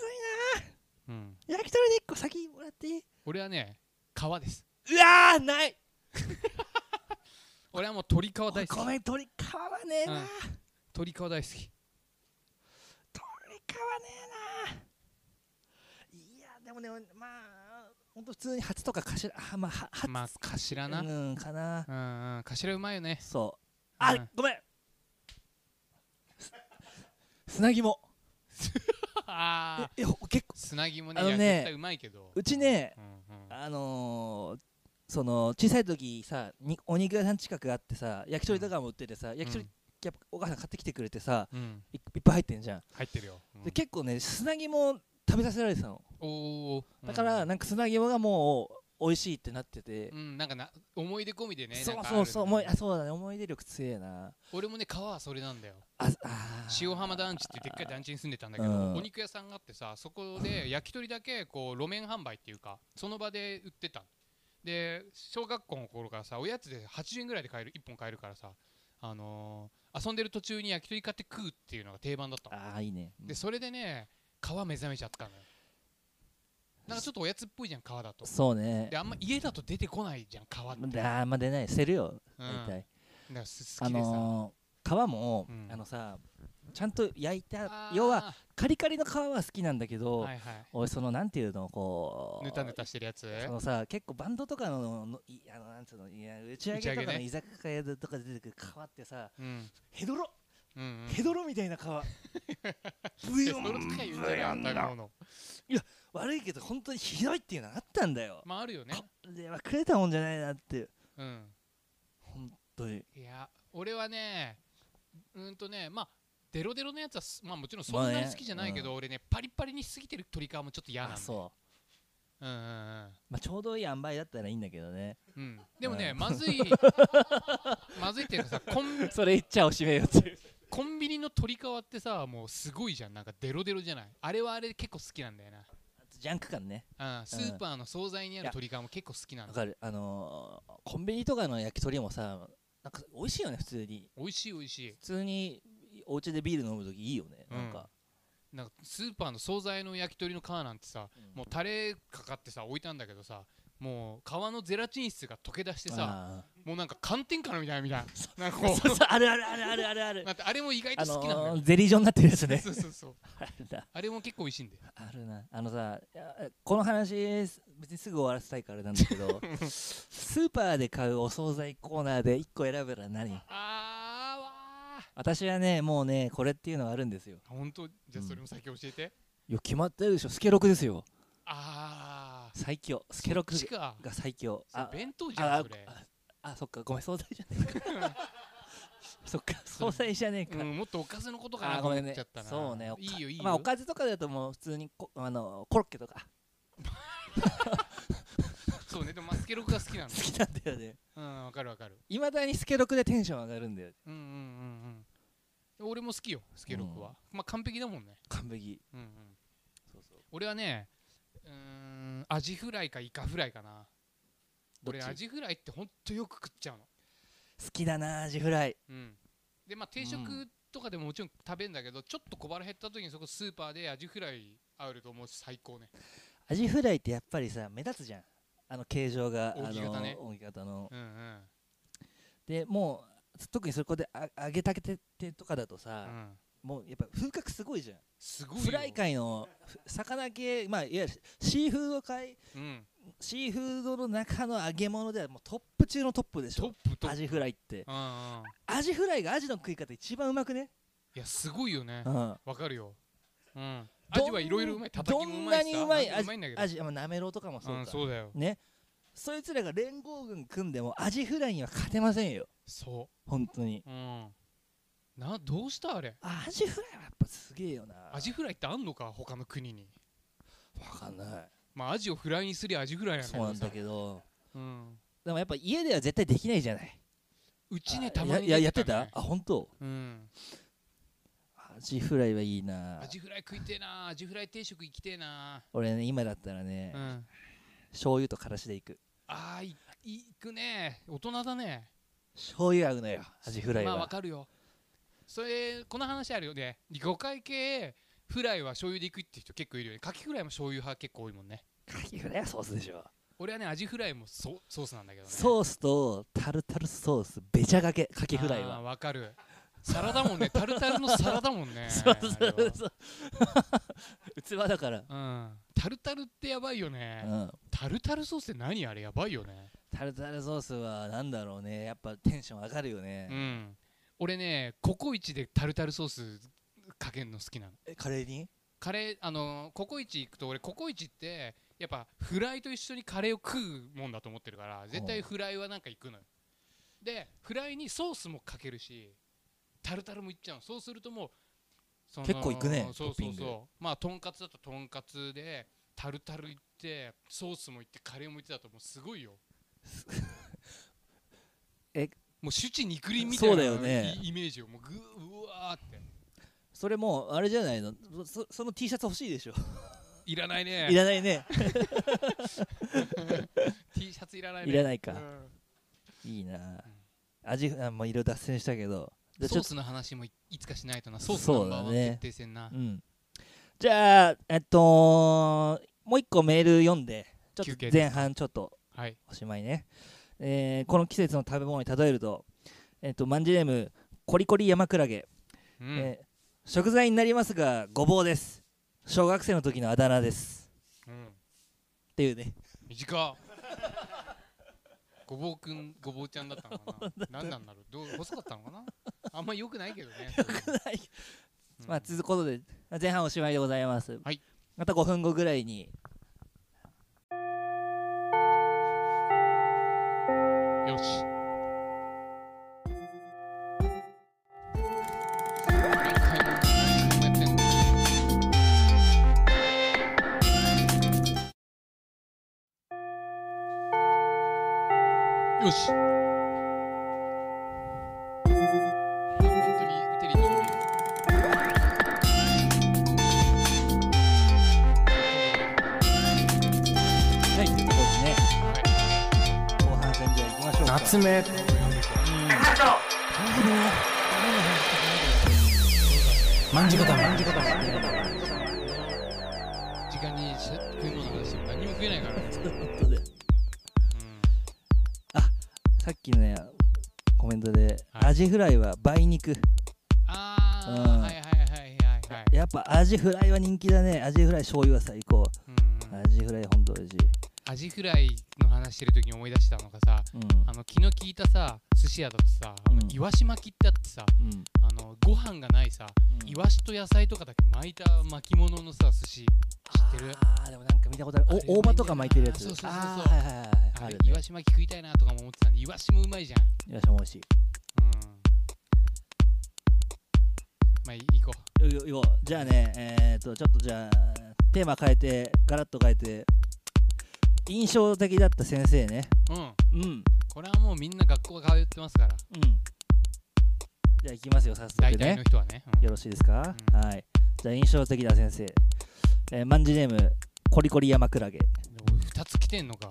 うん。な焼き鳥で1個先もらっていい？俺はね皮です。うわーない俺はもう鶏皮大好き。ごめん鳥皮はねえな、うん。鶏皮大好き。鳥皮ねえな。いやでもねまあほんと普通に初とか頭あまあは初まあ頭な。うんかな。うんうん頭うまいよね。そう。あ、うん。ごめん。す砂肝 ああ結構。砂肝ねねうまいけど。うちねうんうん。あのーその小さい時さにお肉屋さん近くあってさ焼き鳥とかも売っててさ、焼き鳥やっぱお母さん買ってきてくれてさいいっぱい入ってんじゃん、入ってるよ。うん。で結構ね砂肝食べさせられてたの。おおだからなんか砂肝がもう美味しいってなってて、うんなんかな思い出込みでねそうそうそう思いあそうだね思い出力強えな。俺もね皮はそれなんだよ。ああー。塩浜団地ってでっかい団地に住んでたんだけど、うん。お肉屋さんがあってさそこで焼き鳥だけこう路面販売っていうかその場で売ってたで小学校の頃からさおやつで80円ぐらいで買える1本買えるからさあのー遊んでる途中に焼き鳥買って食うっていうのが定番だったの。あーいいね。でそれでね皮目覚めちゃったのよ。なんかちょっとおやつっぽいじゃん皮だと。そうね。であんま家だと出てこないじゃん皮って。あーまあ出ない。捨てるよ。うん。大体、だからす好あきでさ、のー皮も、うん。あのさちゃんと焼いた要はカリカリの皮は好きなんだけど、はいはい。俺そのなんていうのこうぬたぬたしてるやつ？そのさ結構バンドとかののいあのなんつうのいや打ち上げとかの居酒屋とかで出てくる皮ってさうん。ヘドロ？うんうん。ヘドロみたいな皮。ブブヨンブヨンなもの。悪いけど本当にひどいっていうのがあったんだよ。まああるよね。これは食えたもんじゃないなって。うん。本当に。いや俺はねうんとねまあデロデロのやつはすまあもちろんそまあねんなに好きじゃないけど、俺ねパリパリにしすぎてる鶏皮もちょっと嫌なそう。うんうんまあちょうどいい塩梅だったらいいんだけどね。うん。うんでもねうん。まずい。まずいっていうかさコンそれ言っちゃおしめよってコンビニの鶏皮ってさもうすごいじゃん。なんかデロデロじゃない。あれはあれで結構好きなんだよジャンク感ね。な、うん、スーパーの惣菜にある鶏皮も結構好きなんだわかる。あのーコンビニとかの焼き鳥もさなんか美味しいよね普通に。美味しい美味しい。普通にお家でビール飲む時いいよね、なんか。なんかスーパーの惣菜の焼き鳥の皮なんてさ、うん。もうタレかかってさ置いたんだけどさもう皮のゼラチン質が溶け出してさあもうなんか寒天かなみたいな。みたいななんかーこ そうそうあるあるあるあるあるある。あれも意外あと好きなんだよ、のー、ゼリー状になってるやつね。そうそうそう あれも結構美味しいんだよ。あるな。あのさこの話別にすぐ終わらせたいからなんだけどスーパーで買うお惣菜コーナーで1個選べたら何？あ私はねもうねこれっていうのがあるんですよ。ー本当？じゃあそれも先教えて、いや決まってるでしょ。スケロクですよ。ああ最強。スケロクが最強。あ弁当じゃんそれ。ああそっか。ごめん惣菜じゃねえか。そっか惣菜じゃねえか、うん、もっとおかずのことかなとあごめんね。思っちゃったな。そうねいいよいいよ、まあおかずとかだともう普通にこあのコロッケとか。そうね。でもまあスケロクが好きなんだ好きなんだよね。うんわかるわかる。いまだにスケロクでテンション上がるんだようんうんうんうん俺も好きよスケロクは、まあ完璧だもんね。完璧。うんうん。そうそう。俺はねうーんアジフライかイカフライかな。俺アジフライってほんとよく食っちゃうの。好きだなアジフライ。うん。でまあ定食うんとかでももちろん食べるんだけど、ちょっと小腹減った時にそこスーパーでアジフライあるともう最高ね。アジフライってやっぱりさ目立つじゃん。あの形状が扇形ね。あの扇形の。うんうん。でもう特にそこであ揚げたててとかだとさ、うん。もうやっぱ風格すごいじゃん。すごいよ。フライ界のふ魚系まあいわゆるシーフード界うん。シーフードの中の揚げ物ではもうトップ中のトップでしトップトップ。アジフライって。うんうん。アジフライがアジの食い方一番うまくね？いやすごいよね。うん。わかるよ。うん。アジはいろいろうまい。叩きもうまいどんなにうまいアジまあなめろうとかもそうか、うんそうだよ。ね。そいつらが連合軍組んでもアジフライには勝てませんよそ本当に。ううん。などうしたあれ？アジフライはやっぱすげえよな。アジフライってあんのか他の国に？わかんない。まあアジをフライにすりゃアジフライなんそうなんだけど。うん。でもやっぱ家では絶対できないじゃない。うあちねたまにいやいややってた？あ本当？うん。アジフライはいいな。アジフライ食いてえな。アジフライ定食行きてえな。俺ね今だったらね、うん。醤油とからしでいく。あーい行くね。大人だね醤油合うのよアジフライまあは、わかるよ。それこの話あるよね。魚介系フライは醤油でいくって人結構いるよね。カキフライも醤油派結構多いもんね。カキフライはソースでしょ、俺はねアジフライもソソースなんだけどね。ソースとタルタルソースべちゃがけカキフライあーはわかるサラダもんね。タルタルのサラダもんね。そうそうそう 器だから、うん。タルタルってやばいよね、うん、タルタルソースって何？あれやばいよね。タルタルソースはなんだろうね。やっぱテンション上がるよね、うん。俺ねココイチでタルタルソースかけるの好きなの。えカレーに？カレーあのココイチ行くと俺ココイチってやっぱフライと一緒にカレーを食うもんだと思ってるから絶対フライはなんか行くのよ。でフライにソースもかけるしタルタルもいっちゃう。のそうするともう結構いくねそうそうそう。まあとんかつだととんかつでタルタルいってソースもいってカレーもいってだともうすごいよ。えもう主治肉林みたいなそうだよね。イイメージをもうぐうわーって。それもうあれじゃないの？そその T シャツ欲しいでしょ、いらないね。いらないね。T シャツいらないね。いらないか。うん。いいな。味あもういろいろ脱線したけどソースの話もいいつかしないとな。ソースそうナンバーワンだね決定戦な、とうん。じゃあえっともう一個メール読んでちょっと前半ちょっとはい。おしまいね、えーこの季節の食べ物に例えるとえっとマンジネームコリコリ山クラゲ、うん。えー食材になりますがごぼうです。小学生の時のあだ名です。うん。っていうね。短っごぼうくんごぼうちゃんだったのかな？何なんだろう？どう細かったのかな？あんま良くないけどね。うんまあ続くことで前半おしまいでございます、はい。また5分後ぐらいに。よしよし。本当に打てる人もい。るはい。とい。うころでねはい。後半戦じゃあ行きましょう夏目まんきのねコメントで、はい。アジフライは梅肉。あー、うん。はいはいはいはいはい。やっぱアジフライは人気だね。アジフライ醤油は最高。うんうん。アジフライほんと美味しい。アジフライの話してる時に思い出したのがさうん。あの気の利いたさ寿司屋だとさあの、うん。イワシ巻きってあってさうん。あのご飯がないさうん。イワシと野菜とかだけ巻いた巻物のさ寿司知ってる？あーでもなんか見たことある。お大葉とか巻いてるやつ。そうそうそうそう。はいはいはいねイワシ巻き食いたいなとかも思ってたんでイワシもうまいじゃん。イワシも美味しい。うん。まあいい行こよよよじゃあねえー、とちょっとじゃあテーマ変えてガラッと変えて印象的だった先生ね。ううん。うん。これはもうみんな学校通ってますから。うんじゃあ行きますよ早速大体ねの人はね、うん。よろしいですか、うん。はい。じゃあ印象的な先生、えー、マンジネームコリコリ山クラゲ。2つ来てんのか、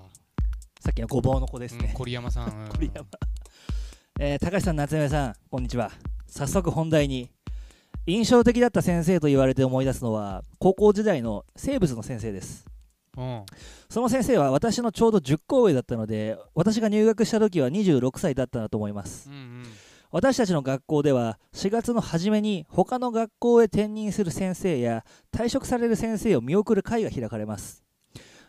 さっきのごぼうの子ですね、うん、栗山さん、うん。コリ山えー高橋さん夏目さんこんにちは。早速本題に。印象的だった先生と言われて思い出すのは高校時代の生物の先生です。うん。その先生は私のちょうど10個上だったので私が入学した時は26歳だったなと思います。うんうん私たちの学校では4月の初めに他の学校へ転任する先生や退職される先生を見送る会が開かれます。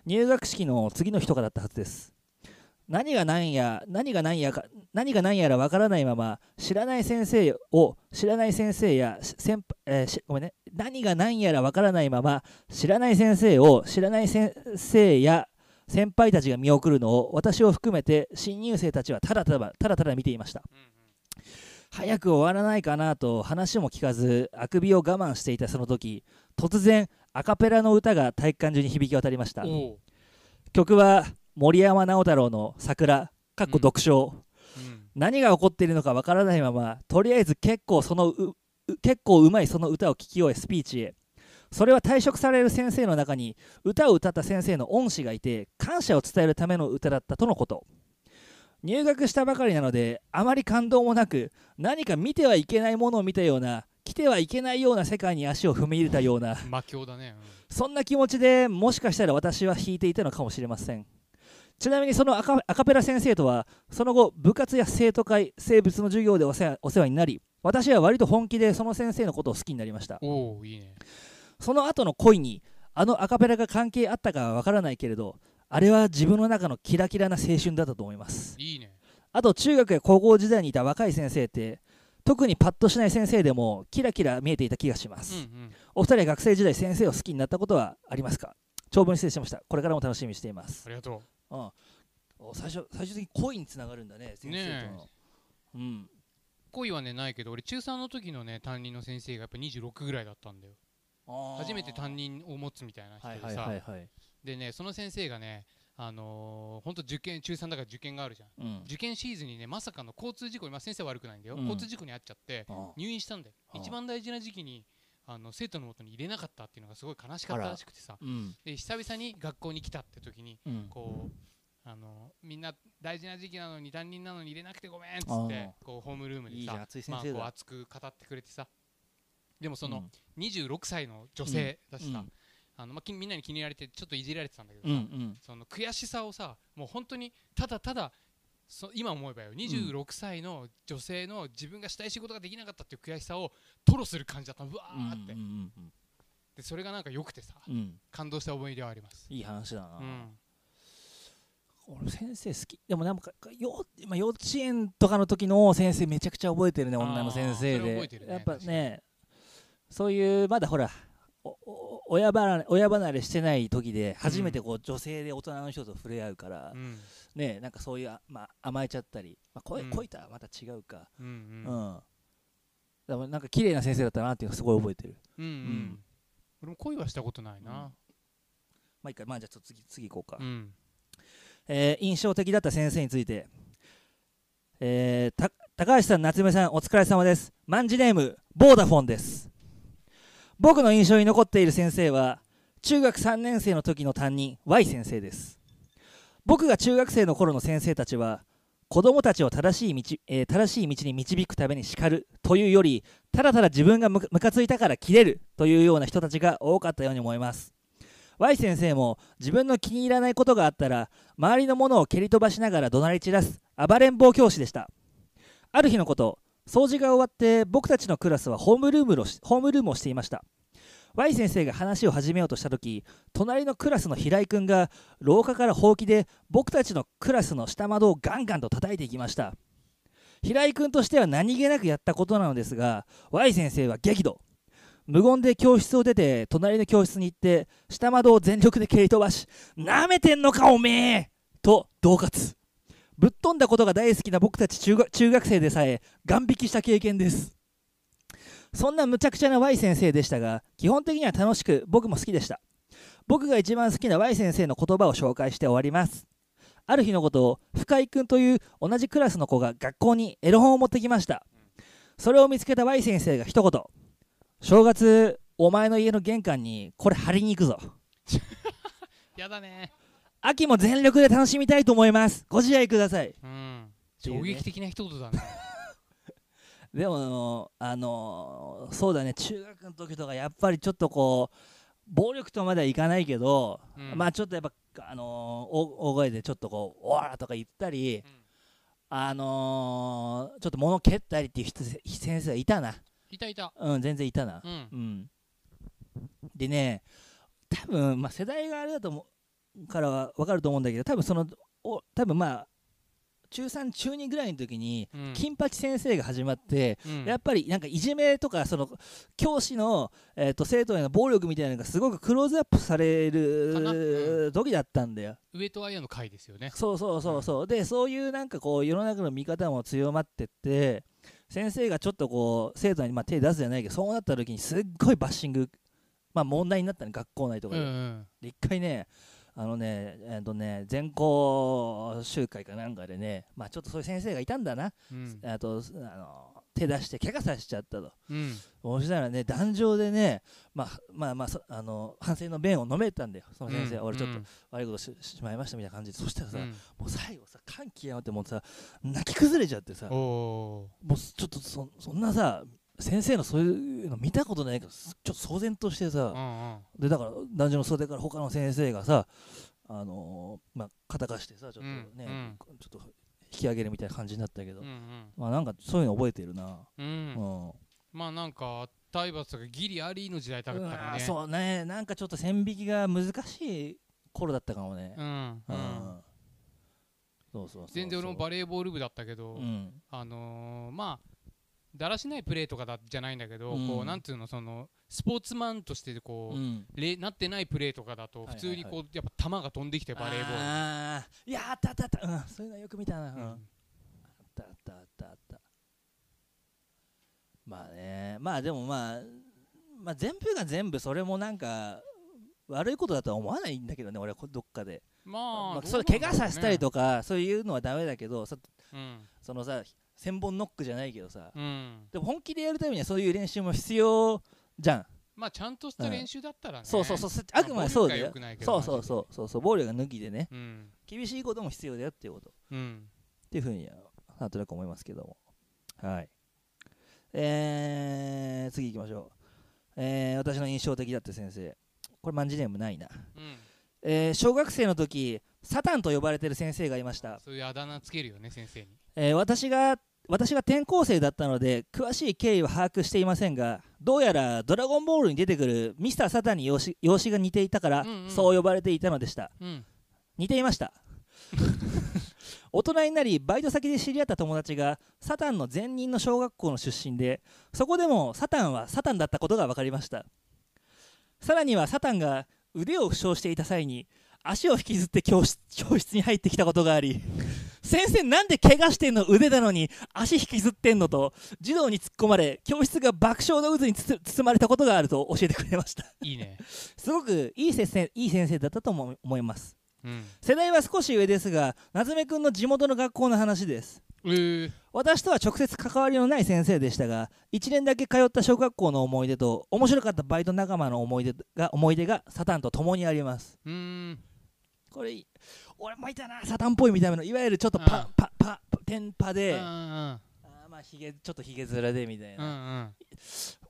入学式の次の日とかだったはずです。何が何や何が何やか何が何やらわからないまま知らない先生を知らない先生や先輩、えーごめんね。何が何やらわからないまま知らない先生を知らない先生や先輩たちが見送るのを私を含めて新入生たちはただただただただ見ていました。早く終わらないかなと話も聞かずあくびを我慢していたその時突然アカペラの歌が体育館中に響き渡りました。曲は森山直太朗の「桜」かっこ読書、うん。何が起こっているのかわからないままとりあえず結構その結構うまいその歌を聞き終えスピーチへ。それは退職される先生の中に歌を歌った先生の恩師がいて感謝を伝えるための歌だったとのこと入学したばかりなのであまり感動もなく何か見てはいけないものを見たような来てはいけないような世界に足を踏み入れたような魔境だね、そんな気持ちでもしかしたら私は弾いていたのかもしれません。ちなみにそのアカペラ先生とはその後部活や生徒会生物の授業でお世話になり私は割と本気でその先生のことを好きになりました。おいいね。その後の恋にあのアカペラが関係あったかはわからないけれどあれは自分の中のキラキラな青春だったと思います。いいね。あと中学や高校時代にいた若い先生って特にパッとしない先生でもキラキラ見えていた気がします、うんうん。お二人は学生時代先生を好きになったことはありますか？長文失礼しました。これからも楽しみにしています。ありがとう。ん。お最初最終的に恋につながるんだね先生との、うん。う恋はねないけど俺中3の時のね担任の先生がやっぱ26ぐらいだったんだよ。初めて担任を持つみたいな人はいはいでさ、はいはいでねその先生がねあのー、ほんと受験中3だから受験があるじゃん。うん。受験シーズンにねまさかの交通事故今先生は悪くないんだよ、うん。交通事故に遭っちゃってあ入院したんだよ。あ一番大事な時期にあの生徒のもとに入れなかったっていうのがすごい悲しかったらしくてさ。うん。で久々に学校に来たって時にうん。こうあのみんな大事な時期なのに担任なのに入れなくてごめんっつってこうホームルームでさまあ、こう熱く語ってくれてさ。でもそのうん。26歳の女性だしさ、うんあのまあ、きみんなに気に入られてちょっといじられてたんだけどうんうさ、ん。その悔しさをさもう本当にただただそ今思えばよ26歳の女性の自分がしたい仕事ができなかったっていう悔しさを吐露する感じだったの。うわうんーって、うん。でそれがなんか良くてさうん。うん感動した思い出はあります。いい話だな、うん。俺先生好き。でもなんかよ、まあ、幼稚園とかの時の先生めちゃくちゃ覚えてるね女の先生で。ねやっぱねそういうまだほら親離れ親離れしてない時で初めてこう女性で大人の人と触れ合うから、うん。ねなんかそういう、あまあ、甘えちゃったり、まあ、恋うん。恋とはまた違うか。うんうん、でもなんか綺麗な先生だったなっていうのすごい覚えてる。うんうん、ん。俺も恋はしたことないな。まあいいか。まあじゃあちょっと次次行こうか、うん。えー印象的だった先生について、えーた高橋さん、夏目さん、お疲れ様です。マンジネーム、ボーダフォンです。僕の印象に残っている先生は、中学3年生の時の担任、Y 先生です。僕が中学生の頃の先生たちは、子供たちを正しい道,、えー正しい道に導くために叱るというより、ただただ自分がムカムカついたから切れるというような人たちが多かったように思います。Y 先生も自分の気に入らないことがあったら周りのものを蹴り飛ばしながら怒鳴り散らす暴れん坊教師でしたある日のこと掃除が終わって僕たちのクラスはホームルームをホームルームをしていました。Y 先生が話を始めようとした時隣のクラスの平井君が廊下からほうきで僕たちのクラスの下窓をガンガンと叩いていきました。平井君としては何気なくやったことなのですが Y 先生は激怒。無言で教室を出て隣の教室に行って下窓を全力で蹴り飛ばしなめてんのかおめえ！と恫喝。ぶっ飛んだことが大好きな僕たち中学生でさえガン引きした経験です。そんな無茶苦茶な Y 先生でしたが基本的には楽しく僕も好きでした。僕が一番好きな Y 先生の言葉を紹介して終わります。ある日のことを深井君という同じクラスの子が学校にエロ本を持ってきました。それを見つけた Y 先生が一言。正月お前の家の玄関にこれ貼りに行くぞ。やだね。秋も全力で楽しみたいと思います。ご自愛ください。うん。衝撃的な一言だね。でもあのそうだね。中学の時とかやっぱりちょっとこう暴力とまではいかないけど、うん。まあちょっとやっぱあの大大声でちょっとこう「おら!」とか言ったり、うん。あのーちょっと物蹴ったりっていう人先生はいたな。いたいた。うん全然いたな。うん。うん、でね多分まあ世代があれだと思うからは分かると思うんだけど多分そのお多分まあ中3中2ぐらいの時に、うん。金八先生が始まって、うん。やっぱりなんかいじめとかその教師の、えー、と生徒への暴力みたいなのがすごくクローズアップされる時だったんだよ。上戸彩の回ですよね。そうそうそうそう。でそういうなんかこう世の中の見方も強まってって先生がちょっとこう生徒にまあ手出すじゃないけどそうなった時にすっごいバッシングまあ問題になったね学校内とかで,、うんうん。で一回ねあのねえっとね全校集会かなんかでねまあちょっとそういう先生がいたんだな、うん。あとあの手出して怪我させちゃったと。うん。そしたらね壇上でねまあまあまあそあの反省の弁を述べたんだよ。その先生、うん。俺ちょっと悪いことししまいましたみたいな感じで。そしたらさ、うん。もう最後さ感極まってもうさ泣き崩れちゃってさもうちょっとそそんなさ先生のそういうの見たことないからすちょっと騒然としてーさ、うんうん。でだから男女の袖から他の先生がさあのーまあ肩貸してさちょっとね、うんちょっと引き上げるみたいな感じになったけど、うんうん。まあなんかそういうの覚えてるな。ううん。ん、まあなんか体罰がギリありの時代だったからね。そうね。なんかちょっと線引きが難しい頃だったかもね。うんう、うん。んそうそう。全然俺もバレーボール部だったけどうん。あのーまあだらしないプレーとかだじゃないんだけど、うん。こうなんていうのそのスポーツマンとしてこう、うん。れなってないプレーとかだとはいはい普通にこうやっぱ球が飛んできてバレーボール。いやあったあったあった、うん、そういうのよく見たな、うん。うん。あったあったあったあった。まあねまあでもまあまあ全部が全部それもなんか悪いことだとは思わないんだけどね俺はこどっかで、ままああ、それ怪我させたりとかそういうのはダメだけどそうん。そのさ千本ノックじゃないけどさ。うん。でも本気でやるためにはそういう練習も必要じゃん、まあちゃんとした練習だったらね、そうそうそう。あくまでそうだよ。暴力は良くないけどそうそうそうそう。そう暴力が抜きでね。うん。厳しいことも必要だよっていうこと。うん。っていうふうにはなんとなく思いますけども。はい。えー、次行きましょう、えー、私の印象的だった先生。これマンジネームないな、うん。えー小学生の時サタンと呼ばれてる先生がいました、そういうあだ名つけるよね先生に。えー私が私が転校生だったので詳しい経緯は把握していませんがどうやら「ドラゴンボール」に出てくるミスター・サタンに容姿容姿が似ていたから、うんうん。そう呼ばれていたのでした。うん。似ていました。大人になりバイト先で知り合った友達がサタンの前任の小学校の出身でそこでもサタンはサタンだったことが分かりました。さらにはサタンが腕を負傷していた際に足を引きずって教室教室に入ってきたことがあり先生なんで怪我してんの腕なのに足引きずってんのと児童に突っ込まれ教室が爆笑の渦に包まれたことがあると教えてくれました。いいね。すごくいい先生いい先生だったと思思います。うん。世代は少し上ですが夏目くんの地元の学校の話です。えー、私とは直接関わりのない先生でしたが1年だけ通った小学校の思い出と面白かったバイト仲間の思い出が思い出がサタンと共にあります。うーんこれ俺もいたなサタンっぽい見た目のいわゆるちょっとパうん。パパパテンパで、うんうんあーまあひげちょっとひげ面でみたいうんうな、ん。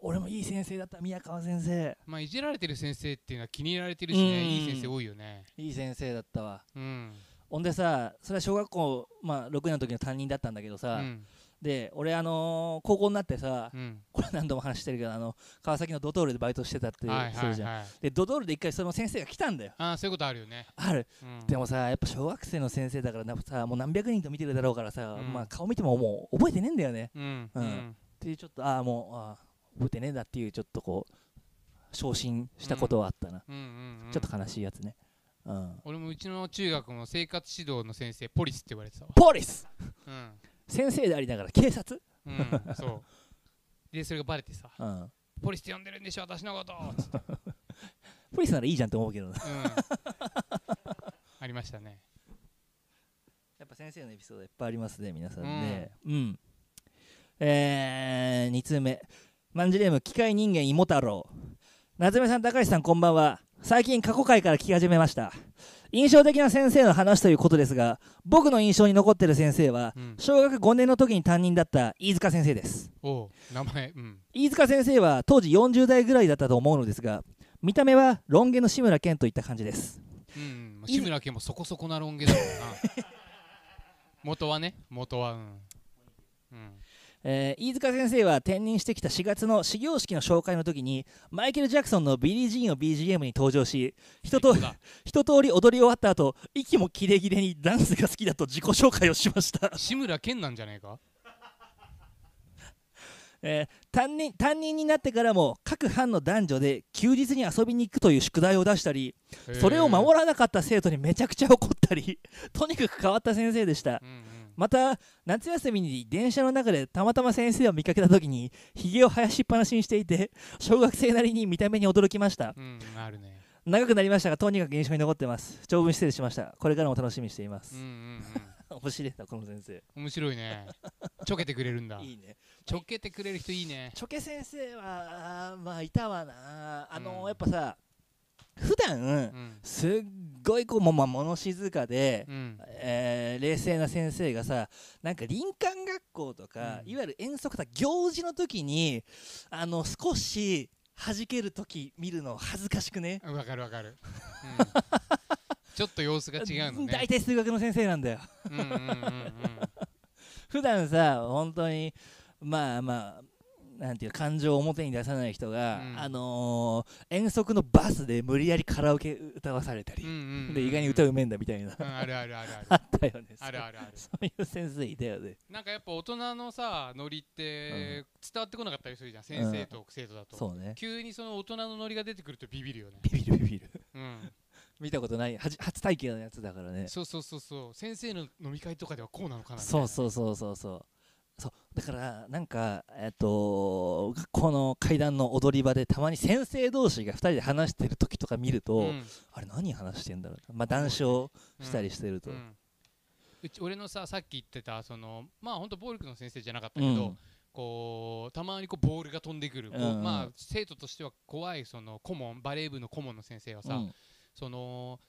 俺もいい先生だった宮川先生。まあいじられてる先生っていうのは気に入られてるしねうん。いい先生多いよね。いい先生だったわ。うん。ほんでさそれは小学校、まあ、6年の時の担任だったんだけどうさ、んで俺あのー高校になってさ、うん。これ何度も話してるけどあの川崎のドトールでバイトしてたってはいするじゃん、はいはいでドトールで一回その先生が来たんだよ。ああそういうことあるよね。ある。うん。でもさやっぱ小学生の先生だからなさもう何百人と見てるだろうからさ、うん。まあ顔見てももう覚えてねえんだよね。うんうん。っていうちょっとああもうあー覚えてねえんだっていうちょっとこう昇進したことはあったな、うんうんうん。ちょっと悲しいやつね。うん。俺もうちの中学の生活指導の先生ポリスって言われてたわ。ポリス！うん先生でありながら警察？うんそうでそれがバレてさうんポリスって呼んでるんでしょ私のことつってポリスならいいじゃんって思うけどなうんありましたねやっぱ先生のエピソードいっぱいありますね、皆さんね。うん。えー、2通目。マンジネーム、機械人間芋太郎。夏目さん、高橋さん、こんばんは。最近過去回から聞き始めました。印象的な先生の話ということですが、僕の印象に残っている先生は、うん。小学5年の時に担任だった飯塚先生です。おう名前うん。飯塚先生は当時40代ぐらいだったと思うのですが、見た目はロン毛の志村けんといった感じです。うんうん。まあ志村けんもそこそこなロン毛だもんな。元はね元はうん。うんえー飯塚先生は転任してきた4月の始業式の紹介の時にマイケル・ジャクソンのビリー・ジーンを BGM に登場し一通り一通り踊り終わった後息もキレキレにダンスが好きだと自己紹介をしました、志村けんなんじゃないか？えー担任担任になってからも各班の男女で休日に遊びに行くという宿題を出したりそれを守らなかった生徒にめちゃくちゃ怒ったり とにかく変わった先生でした。うんうんまた夏休みに電車の中でたまたま先生を見かけた時にひげを生やしっぱなしにしていて 小学生なりに見た目に驚きました。うんあるね。長くなりましたがとにかく印象に残ってます。長文失礼しました。これからも楽しみにしています。うん、うん 面白いなこの先生。うん面白いね。ちょけてくれるんだ。いいね。ちょけてくれる人いいね。チョケ先生はまあいたわな。あの、うん。やっぱさ普段うん。すっごいこうも、まあ、物静かで、うん。えー冷静な先生がさなんか林間学校とか、うん。いわゆる遠足とか行事の時にあの少し弾ける時見るの恥ずかしくね？わかるわかる、うん、ちょっと様子が違うのね。大体数学の先生なんだよ。うんうんうんうん。普段さ本当にまあまあなんていう感情を表に出さない人が、うん。あのー遠足のバスで無理やりカラオケ歌わされたり、うんうんうんで意外に歌うめんだみたいな、うんあるあるある あったよね。あるあるある。そういう先生いたよね。なんかやっぱ大人のさノリって伝わってこなかったりするじゃん先生と生徒だと、そうね。急にその大人のノリが出てくるとビビるよね。ビビるビビる。うん。見たことない。はじ初体験のやつだからね。そうそうそうそう。先生の飲み会とかではこうなのかなそうなそうそうそうそうそう。だからなんかえっと学校の階段の踊り場でたまに先生同士が2人で話してる時とか見ると、うん。あれ何話してんだろうな。まあ談笑したりしてると、うん。うち俺のささっき言ってたそのまあ本当暴力の先生じゃなかったけど、うん。こうたまにこうボールが飛んでくる、まあ生徒としては怖いその顧問バレー部の顧問の先生はさ、うん。その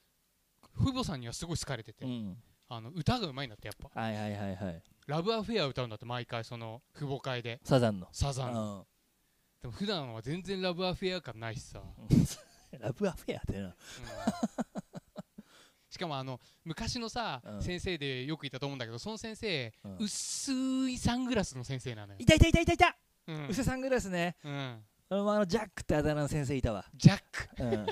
父母さんにはすごい好かれてて、うん。あの歌がうまいんだってやっぱ。はいはいはいはいラブアフェア歌うんだって毎回その父母会で。サザンの。サザン、うん。でも普段は全然ラブアフェア感ないしさ、ラブアフェアってな。うん。しかもあの昔のさ、うん。先生でよくいたと思うんだけどその先生、うん。薄いサングラスの先生なのよ、いたいたいたいたい。たうん。薄サングラスね。うん、あのジャックってあだ名の先生いたわ、ジャック。うん、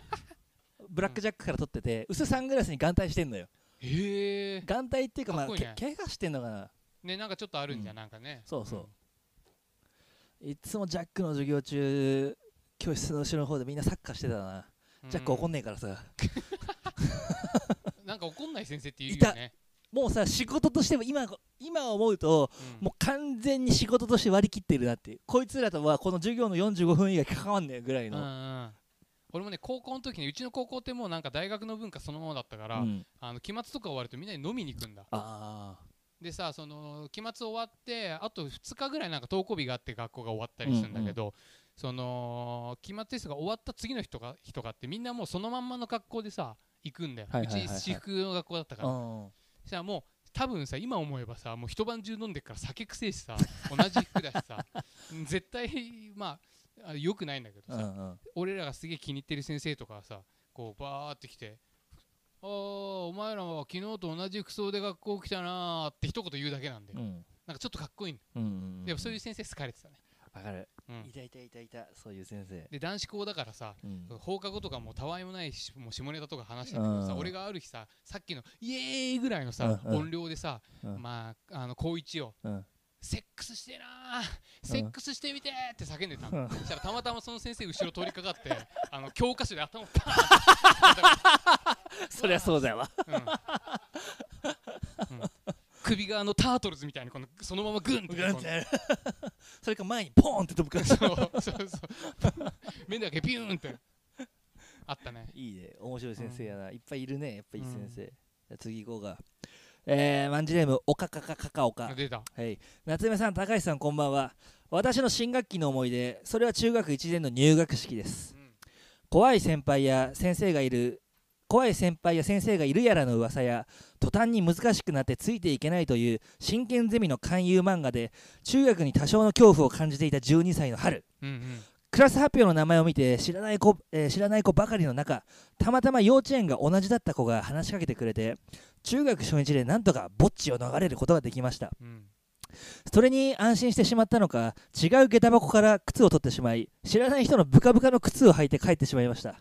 ブラックジャックから取ってて薄サングラスに眼帯してんのよ。へえ眼帯っていうかまあね。け怪我してんのかなねなんかちょっとあるんじゃん、うん。なんかね。そうそう。いつもジャックの授業中教室の後ろの方でみんなサッカーしてたな、うん。ジャック怒んねえからさ。なんか怒んない先生って言うよね。もうさ仕事としても今今思うとうん。もう完全に仕事として割り切ってるなっていう。こいつらとはこの授業の45分以外関わんねえぐらいうんうの、ん。俺もね高校の時にうちの高校ってもうなんか大学の文化そのままだったから、うん。あの期末とか終わるとみんなで飲みに行くんだ。あでさその期末終わってあと2日ぐらいなんか登校日があって学校が終わったりするんだけど、その期末テストが終わった次の日とか日とかってみんなもうそのまんまの学校でさ行くんだよ、うち私服の学校だったから、じゃあもう多分さ今思えばさもう一晩中飲んでっから酒くせえしさ 同じ服だしさ。絶対まああ良くないんだけどさ、うんうん。俺らがすげえ気に入ってる先生とかはさこうバーって来て「ああお前らは昨日と同じ服装で学校来たな」って一言言うだけなんだよ、うん。なんかちょっとかっこいいうんうんでもそういう先生好かれてたね、わかる、うん。いたいたいたいたそういう先生、で男子校だからさうん。放課後とかもたわいもないしもう下ネタとか話してたけどさうん。俺がある日ささっきのイエーイぐらいのさうん。うん。音量でさうん。まああの高一をうんセックスしてえなーセックスしてみてーって叫んでたの。うん。そしたらたまたまその先生後ろ通りかかって あの教科書で頭をパーンって。そりゃそうだわうんうん。首があのタートルズみたいにこのそのままグンってこうそれか前にポーンって飛ぶから そうそうそう。目だけビューンって。あったね。いいね。面白い先生やな、いっぱいいるね。やっぱいい先生、じゃあ次行こうかえー、マンジネームおかかかかかおか。出た。はい。夏目さん高橋さんこんばんは。私の新学期の思い出それは中学1年の入学式です。うん怖い先輩や先生がいる怖い先輩や先生がいるやらの噂や途端に難しくなってついていけないという真剣ゼミの勧誘漫画で中学に多少の恐怖を感じていた12歳の春。うんうんクラス発表の名前を見て知らない子、えー知らない子ばかりの中たまたま幼稚園が同じだった子が話しかけてくれて中学初日でなんとかぼっちを逃れることができました。うん。それに安心してしまったのか違う下駄箱から靴を取ってしまい知らない人のブカブカの靴を履いて帰ってしまいました。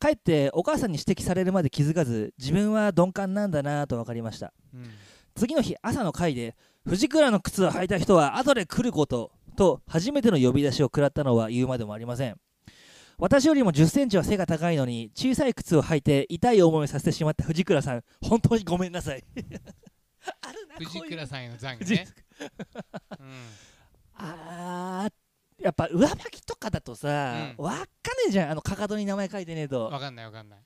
帰ってお母さんに指摘されるまで気づかず自分は鈍感なんだなと分かりました。うん。次の日朝の会で藤倉の靴を履いた人は後で来ることと初めての呼び出しを食らったのは言うまでもありません。私よりも1 0センチは背が高いのに小さい靴を履いて痛い思いをさせてしまった藤倉さん。本当にごめんなさい。ある藤倉さんへの懺悔藤ね、うん、あーやっぱ上履きとかだとさ、うん。わっかねえじゃん。あのかかとに名前書いてねえと。わかんないわかんない。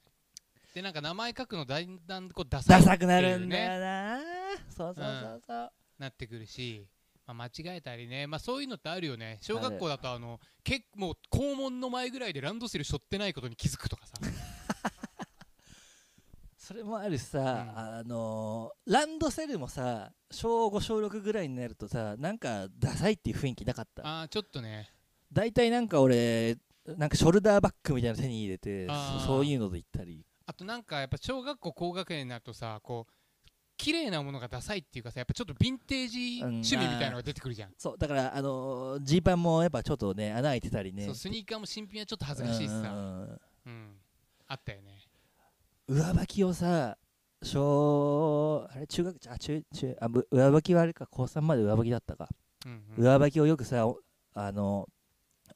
でなんか名前書くのだんだんこうダサダいサくなるんだよな、そうそうそうそう、なってくるし、まあ、間違えたりね、まあ、そういうのってあるよね。小学校だとあの結構校門の前ぐらいでランドセル背負ってないことに気づくとかさ。それもあるしさ、ん。あのーランドセルもさ小5小6ぐらいになるとさなんかダサいっていう雰囲気なかった？あーちょっとね。大体なんか俺なんかショルダーバッグみたいなの手に入れてそういうので行ったり。あとなんかやっぱ小学校高学年になるとさこう綺麗なものがダサいっていうかさやっぱちょっとヴィンテージうん。趣味みたいなのが出てくるじゃん、そうだからあのージーパンもやっぱちょっとね穴開いてたりね。そうスニーカーも新品はちょっと恥ずかしいしさ。うん。うん。うんうんあったよね。上履きをさ小あれ中学あ中中あぶ上履きはあれか高3まで上履きだったか、うんうん。上履きをよくさおあの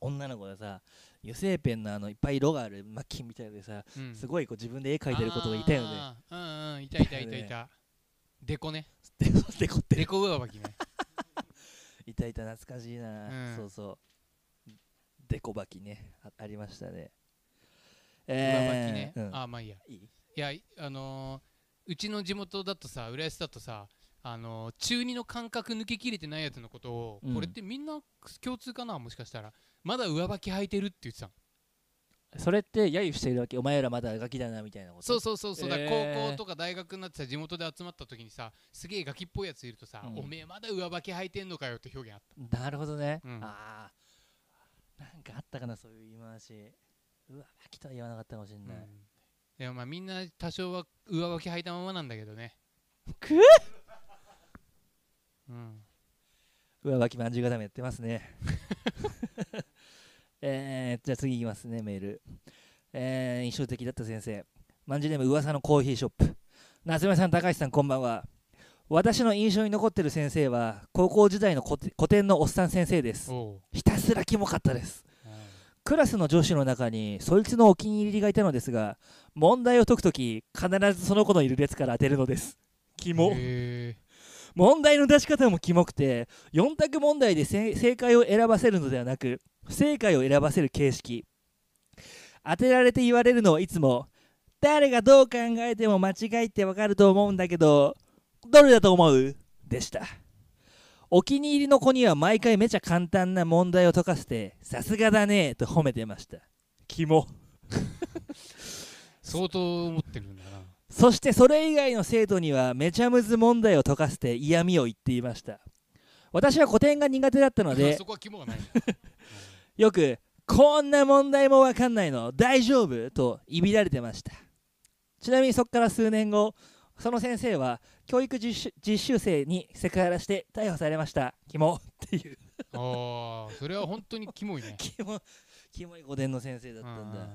女の子がさ油性ペンのあのいっぱい色があるマッキンみたいでさ、うん。すごいこう自分で絵描いてることがいたよね。うんうん。いたいたいたいたデコね。ででこってデコ上履きね。いたいた懐かしいな、うん。そうそう。デコ履きね。あありましたね。上履きね、えーうん。あーまあいいや。いい？いやあのーうちの地元だとさ浦安だとさあのー中二の感覚抜けきれてないやつのことを、うん。これってみんな共通かな？もしかしたら。まだ上履き履いてるって言ってたのそれって揶揄しているわけ。お前らまだガキだなみたいなこと？そうそうそうそう、えー。高校とか大学になってさ地元で集まった時にさすげえガキっぽいやついるとさ、うん。おめえまだ上履き履いてんのかよって表現あっなるほどね、うん。ああなんかあったかなそういう言い回し。うわきとは言わなかったかもしれた、ない、うん。でもまあみんな多少は上履き履いたままなんだけどね。くうん。上履きまんじゅう固めやってますね えー、じゃあ次いきますねメール。えー、印象的だった先生。まんじネーム噂のコーヒーショップ。夏目さん高橋さんこんばんは。私の印象に残ってる先生は高校時代の古古典のおっさん先生です。ひたすらキモかったです。うんクラスの女子の中にそいつのお気に入りがいたのですが問題を解くとき必ずその子のいる列から当てるのです。キモ。へ問題の出し方もキモくて4択問題でせ正解を選ばせるのではなく不正解を選ばせる形式。当てられて言われるのはいつも誰がどう考えても間違いってわかると思うんだけどどれだと思う？でした。お気に入りの子には毎回めちゃ簡単な問題を解かせてさすがだねと褒めてました。キモ。相当思ってるんだな。そしてそれ以外の生徒にはめちゃむず問題を解かせて嫌味を言っていました。私は古典が苦手だったので そこは肝がないよくこんな問題もわかんないの大丈夫？といびられてました。ちなみにそこから数年後その先生は教育実習生にセクハラして逮捕されました。キモっていう。ああそれは本当にキモいね。キモキモい古典の先生だったんだ。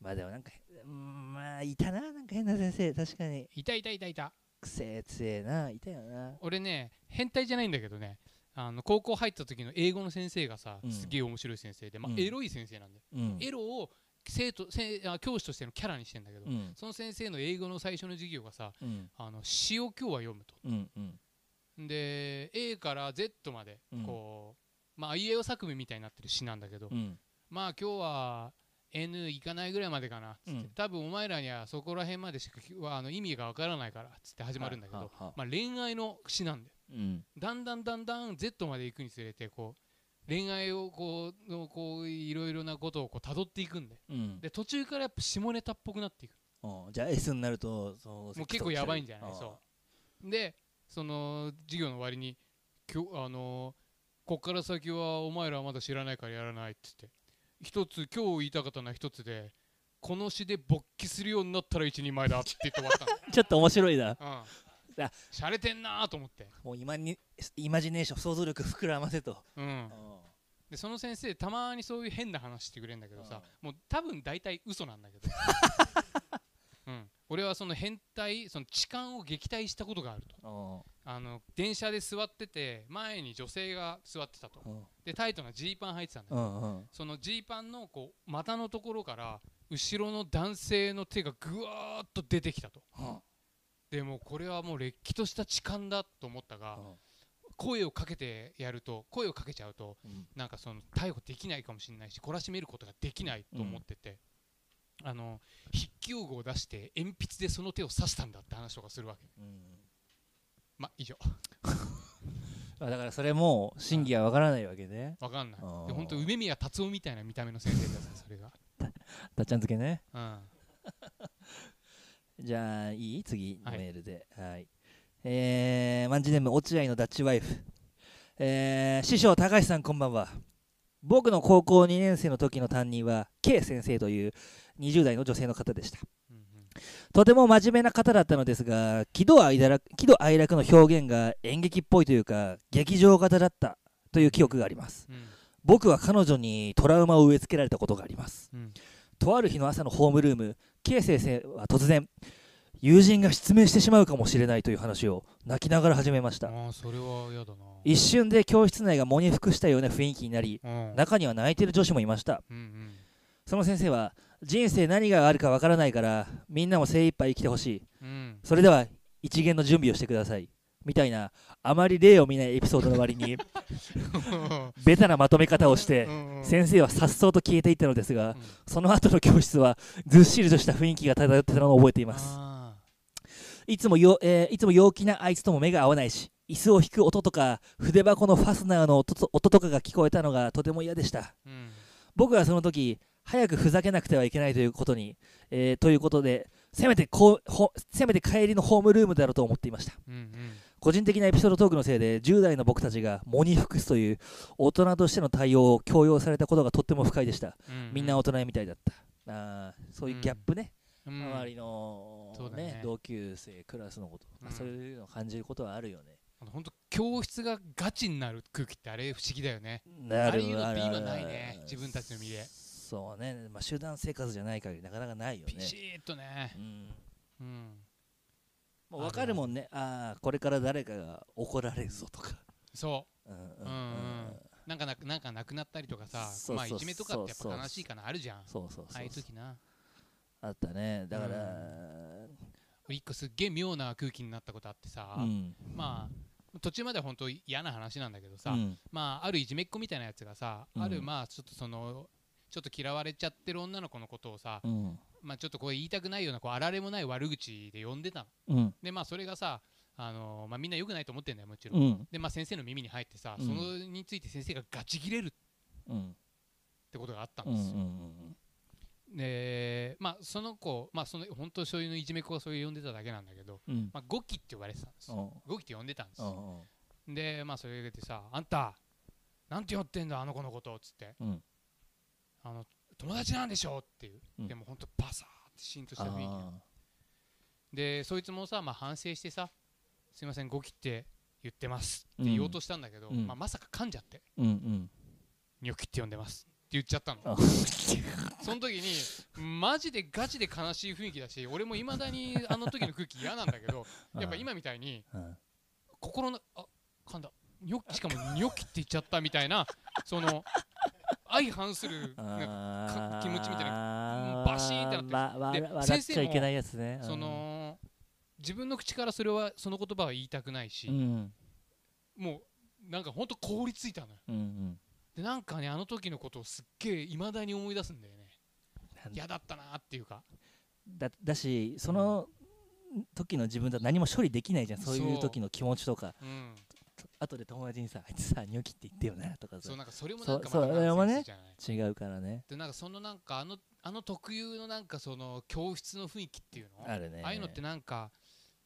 まあでもなんかうんまあいたななんか変な先生。確かに。いたいたいたいた。くせえつえないたよな。俺ね変態じゃないんだけどねあの高校入った時の英語の先生がさ、うん。すげえ面白い先生で、まあうん。エロい先生なんだよ、うん。エロを生徒せあ教師としてのキャラにしてんだけど、うん。その先生の英語の最初の授業がさうん。あの詩を今日は読むと。で A から Z までうん。こう、まああいうえお作文みたいになってる詩なんだけど、うん。まあ今日は N いかないぐらいまでかなっつって、うん。多分お前らにはそこら辺までしかはあの意味がわからないからっつって始まるんだけど、まあ、恋愛の詩なんだようん。だんだんだんだん Z まで行くにつれてこう恋愛をこうのこういろいろなことをこう辿っていくんで。うん。で途中からやっぱ下ネタっぽくなっていく。うんじゃあ S になるとそうもう結構やばいんじゃない？そう。でその授業の終わりにきょあのーこっから先はお前らはまだ知らないからやらないっつって。一つ今日言いたかったのは一つでこの詩で勃起するようになったら一人前だって言って終わったの。ちょっと面白いな。うんあしゃれてんなーと思って。もう今にイマジネーション想像力膨らませと、うん。でその先生たまにそういう変な話してくれるんだけどさもう多分大体嘘なんだけど、うん、俺はその変態その痴漢を撃退したことがあると。あの電車で座ってて前に女性が座ってたと。うん。でタイトなジーパン履いてたんだけうど、そのジーパンのこう股のところから後ろの男性の手がぐわーっと出てきたとでもこれはもうれっきとした痴漢だと思ったが声をかけてやると声をかけちゃうとうん。なんかその逮捕できないかもしれないし懲らしめることができないと思ってて、あの筆記用具を出して鉛筆でその手を刺したんだって話とかするわけ。うん。まあ以上。あだからそれも真偽はわからないわけね。わかんない。で本当梅宮達夫みたいな見た目の先生だったそれが。たっちゃん漬けね。うんじゃあいい？次のはいメールで。はい、えー、マンジネーム落合のダッチワイフ。えー、師匠高橋さんこんばんは。僕の高校2年生の時の担任は K 先生という20代の女性の方でした。うんうん。とても真面目な方だったのですが喜怒哀楽喜怒哀楽の表現が演劇っぽいというか劇場型だったという記憶があります。うん。僕は彼女にトラウマを植え付けられたことがあります。うんとある日の朝のホームルーム K 先生は突然友人が失明してしまうかもしれないという話を泣きながら始めました。ああそれは嫌だな。一瞬で教室内が喪に服したような雰囲気になりうん。中には泣いている女子もいました。うんうん。その先生は人生何があるかわからないからみんなも精一杯生きてほしい。うん。それでは一元の準備をしてくださいみたいなあまり例を見ないエピソードの割に ベタなまとめ方をして先生はさっそうと消えていったのですがうん。その後の教室はずっしりとした雰囲気が漂ってたのを覚えています。あいつもよ、えーいつも陽気なあいつとも目が合わないし椅子を引く音とか筆箱のファスナーの音と音とかが聞こえたのがとても嫌でした。ーうん。僕はその時早くふざけなくてはいけないということに、えーということでせめてこうほせめて帰りのホームルームだろうと思っていました。うんうん個人的なエピソードトークのせいで10代の僕たちが喪に服すという大人としての対応を強要されたことがとっても不快でした。うん。みんな大人みたいだった。あーそういうギャップね、うん。周りの、ね。ね同級生クラスのこと、まあうん。そういうのを感じることはあるよね。本当教室がガチになる空気ってあれ不思議だよね。なああいうのって今ないね自分たちの身で。そうね、まあ、集団生活じゃない限りなかなかないよね。ピシッとね。うん。うんもう分かるもんね。ああこれから誰かが怒られるぞとか。そう。んうんうんうん。なんかななんかなくなったりとかさまあいじめとかってやっぱ悲しいかなあるじゃん。そうそうそうああいう時な。あったね。だから俺一個すっげえ妙な空気になったことあってさうん。まあ途中までは本当嫌な話なんだけどさうん。まああるいじめっ子みたいなやつがさうん。あるまあちょっとそのちょっと嫌われちゃってる女の子のことをさうんまあちょっとこれ言いたくないようなこうあられもない悪口で呼んでたの。うん。でまあそれがさあのまあみんな良くないと思ってんだよもちろうん。んでまあ先生の耳に入ってさうん。そのについて先生がガチ切れるっうん。てことがあったんうんうですよん。でまあその子まあその本当そういうのいじめっ子がそういう呼んでただけなんだけどうん。まあゴキって呼ばれてたんですうん。ゴキって呼んでたんですうんでまあそれでさ「あんたなんて呼ってんだあの子のこと」っつって。うん「あの友達なんでしょ」っていう、うん。でもほんとバサーってシーンとした雰囲気あでそいつもさ、まあ、反省してさ「すいませんゴキって言ってます」って言おうとしたんだけど、うん。まあ、まさか噛んじゃってーうんうん「ニョキって呼んでます」って言っちゃったの。あ その時にマジでガチで悲しい雰囲気だし俺もいまだにあの時の空気嫌なんだけど やっぱ今みたいにうん。心のあ噛んだニョキしかもニョキって言っちゃったみたいなその相反する なんかあ気持ちみたいな。バシーンってなってで先生もちゃいけないやつね。その自分の口からそれはその言葉は言いたくないし、うん。もうなんかほんと凍りついたのよ。うんうん。でなんかねあの時のことをすっげえいまだに思い出すんだよね。嫌だったなっていうか。だだしその時の自分だと何も処理できないじゃん。そういう時の気持ちとか。うん後で友達にさ「あいつさニョキって言ってよな」とかさ。そうなんかそれもなんかまたそれもね違うからね。でなんかそのなんかあのあの特有のなんかその教室の雰囲気っていうの？あるね。ああいうのってなんか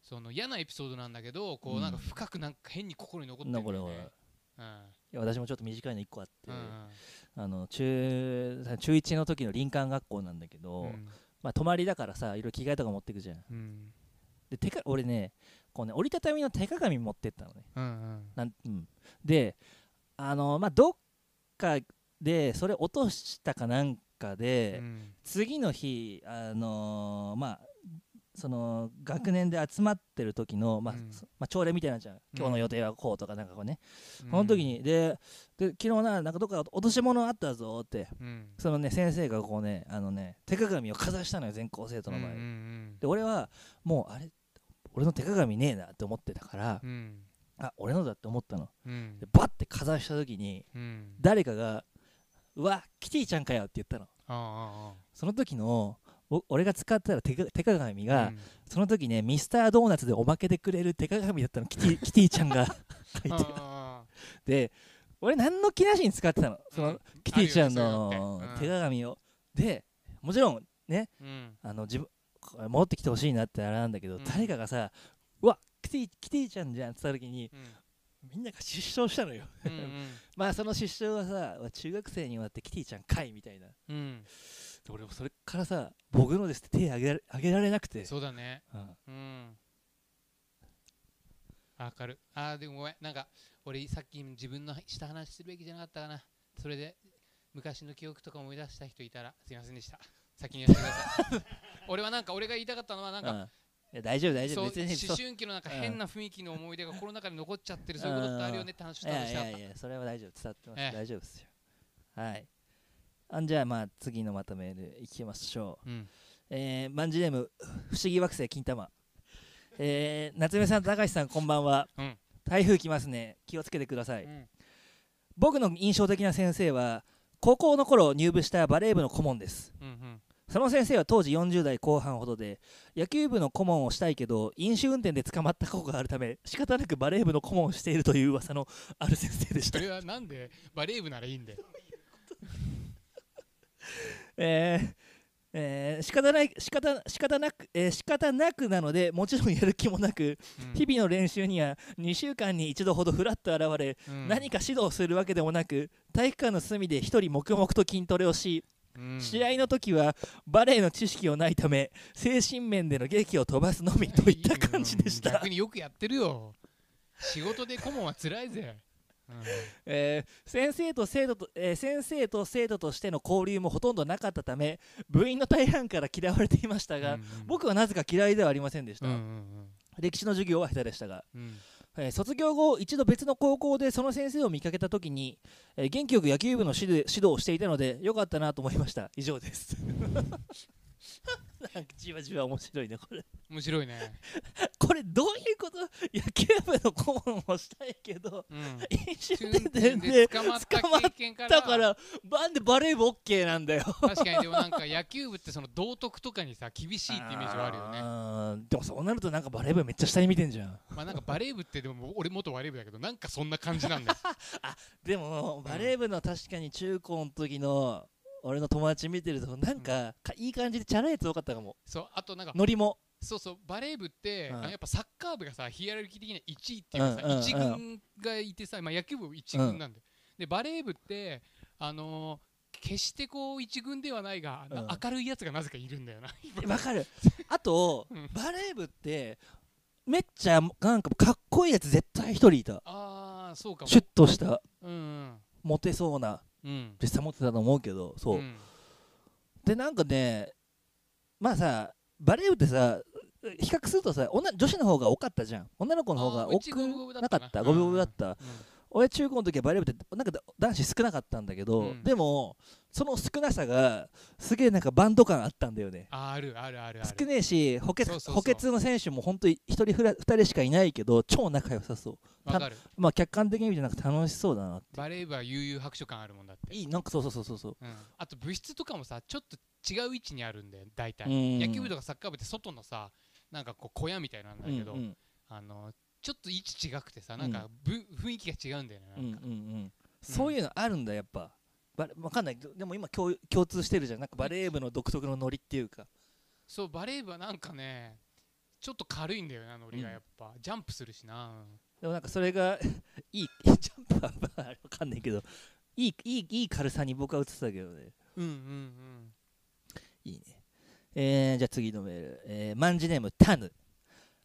その嫌なエピソードなんだけどこううん。なんか深くなんか変に心に残ってるんだよね。うん。いや私もちょっと短いの1個あって、うん。うんあの中中1の時の林間学校なんだけど、うん。まあ、泊まりだからさいろいろ着替えとか持ってくじゃん。うん。で手か俺ねこうね折りたたみの手鏡持ってったのね。うんうん。なん、うん、であのまあどっかでそれ落としたかなんかで、うん。次の日あのーまあその学年で集まってる時の、まあうん。そまあ、朝礼みたいなのじゃん。今日の予定はこうとかなんかこうね、うん。その時にでで昨日ななんかどっか落とし物あったぞって。うん。そのね先生がこうねあのね手鏡をかざしたのよ全校生徒の前で,、うんうん。で俺はもうあれ俺の手鏡ねえなって思ってたからうん。あ俺のだって思ったの。うん。でバッてかざした時にうん。誰かが「うわキティちゃんかよ」って言ったの。あその時のお俺が使ったら手か手鏡が、うん。その時ねミスタードーナツでおまけでくれる手鏡だったの。キティ キティちゃんが書いてあ。で俺何の気なしに使ってたの？その、うんキティちゃんの手鏡を、でもちろんねーうん。あの自分これ持ってきてほしいなってあれなんだけど、うん。誰かがさ「うわキティキティちゃんじゃん」って言った時にうん。みんなが失笑したのよ。うんうん。まあその失笑はさ中学生にわってキティちゃんかいみたいな。うん。で俺もそれからさ僕のですって手あげられあげられなくて。そうだね。うん。うん。わかる。あーでもごめん。なんか俺さっき自分のした話するべきじゃなかったかな。それで昔の記憶とか思い出した人いたらすいませんでした先に言ってください。俺はなんか俺が言いたかったのはなんかうん。いや大丈夫大丈夫。別に思春期のなんか変な雰囲気の思い出がこの中に残っちゃってるそういうことってあるよねって話をしたいやいやいやそれは大丈夫。伝わってます、ええ。大丈夫ですよ。はい。あんじゃあまあ次のまとめでいきましょう。うん。えー、マンジネーム不思議惑星金玉。えー、夏目さん高橋さんこんばんは、うん。台風来ますね。気をつけてください、うん。僕の印象的な先生は高校の頃入部したバレー部の顧問です。うんうんその先生は当時40代後半ほどで野球部の顧問をしたいけど飲酒運転で捕まった過去があるため仕方なくバレー部の顧問をしているという噂のある先生でした。それはなんでバレー部ならいいんだよ。えーえー仕方ない仕方仕方なく、えー仕方なくなのでもちろんやる気もなくうん。日々の練習には2週間に一度ほどフラッと現れ、うん。何か指導するわけでもなく体育館の隅で一人黙々と筋トレをし、うん。試合の時はバレエの知識をないため精神面での劇を飛ばすのみといった感じでした。うん逆、によくやってるよ。仕事で顧問は辛いぜ、うん。えー先生と生徒と、えー先生と生徒としての交流もほとんどなかったため部員の大半から嫌われていましたが、うんうん。僕はなぜか嫌いではありませんでした、うんうん歴史の授業は下手でしたが、うんうんえー卒業後一度別の高校でその先生を見かけた時に、えー元気よく野球部の指導をしていたのでよかったなと思いました。以上です。なんかじわじわ面白いねこれ。面白いね、これどういうこと？野球部の顧問をしたいけどうん、飲酒運運転転でで捕まったから。だからなんでバレー部 OK なんだよ。確かにでもなんか 野球部ってその道徳とかにさ厳しいってイメージはあるよね。でもそうなるとなんかバレー部めっちゃ下に見てんじゃん。まあなんかバレー部ってでも俺元バレー部だけどなんかそんな感じなんだよ。でもバレー部の確かに中高の時の俺の友達見てるとなんかかいい感じでチャラいやつ多かったかも。そうあとなんかノリも。そうそうバレー部って、うん。やっぱサッカー部がさヒエラルキー的には1位っていうかさ、うんうんうん。一軍がいてさ、まあ、野球部1軍なんで、でバレー部ってあのー決してこう一軍ではないが、うん。明るいやつがなぜかいるんだよな。えわかる。あと、うん。バレー部ってめっちゃなんかかっこいいやつ絶対一人いた。あーそうかも。シュッとした。うん。モテそうな実際持ってたと思うけどそう、ん。でなんかねまあさバレー部ってさ比較するとさ女女子の方が多かったじゃん。女の子の方が多くなかった？な。五分五分だった、うん俺中高の時はバレー部ってなんか男子少なかったんだけど、うん。でもその少なさがすげえなんかバンド感あったんだよね。あるあるあるある。少ねえし補欠補欠の選手も本当に1人ふら2人しかいないけど超仲良さそう。わかる。まあ客観的に見てなんか楽しそうだなバレー部は悠々白書感あるもんだって、いいなんかそうそうそうそうそう。うん、あと部室とかもさちょっと違う位置にあるんだよ大体。うん。野球部とかサッカー部って外のさなんかこう小屋みたいなんだけど、うんうん。あのちょっと位置違くてさなんかぶ、雰囲気が違うんだよねうんなんか、うん。うん。そういうのあるんだやっぱ。バレわかんない。でも今共共通してるじゃん。なんかバレー部の独特のノリっていうか。そうバレー部はなんかねちょっと軽いんだよなノリがやっぱ、ジャンプするしな。でもなんかそれが いいジャンプはまあわかんないけどいいいいいい軽さに僕は映ってたけどね。うんうんうん。いいね。えー、じゃあ次のメール。えー、万字ネームタヌ。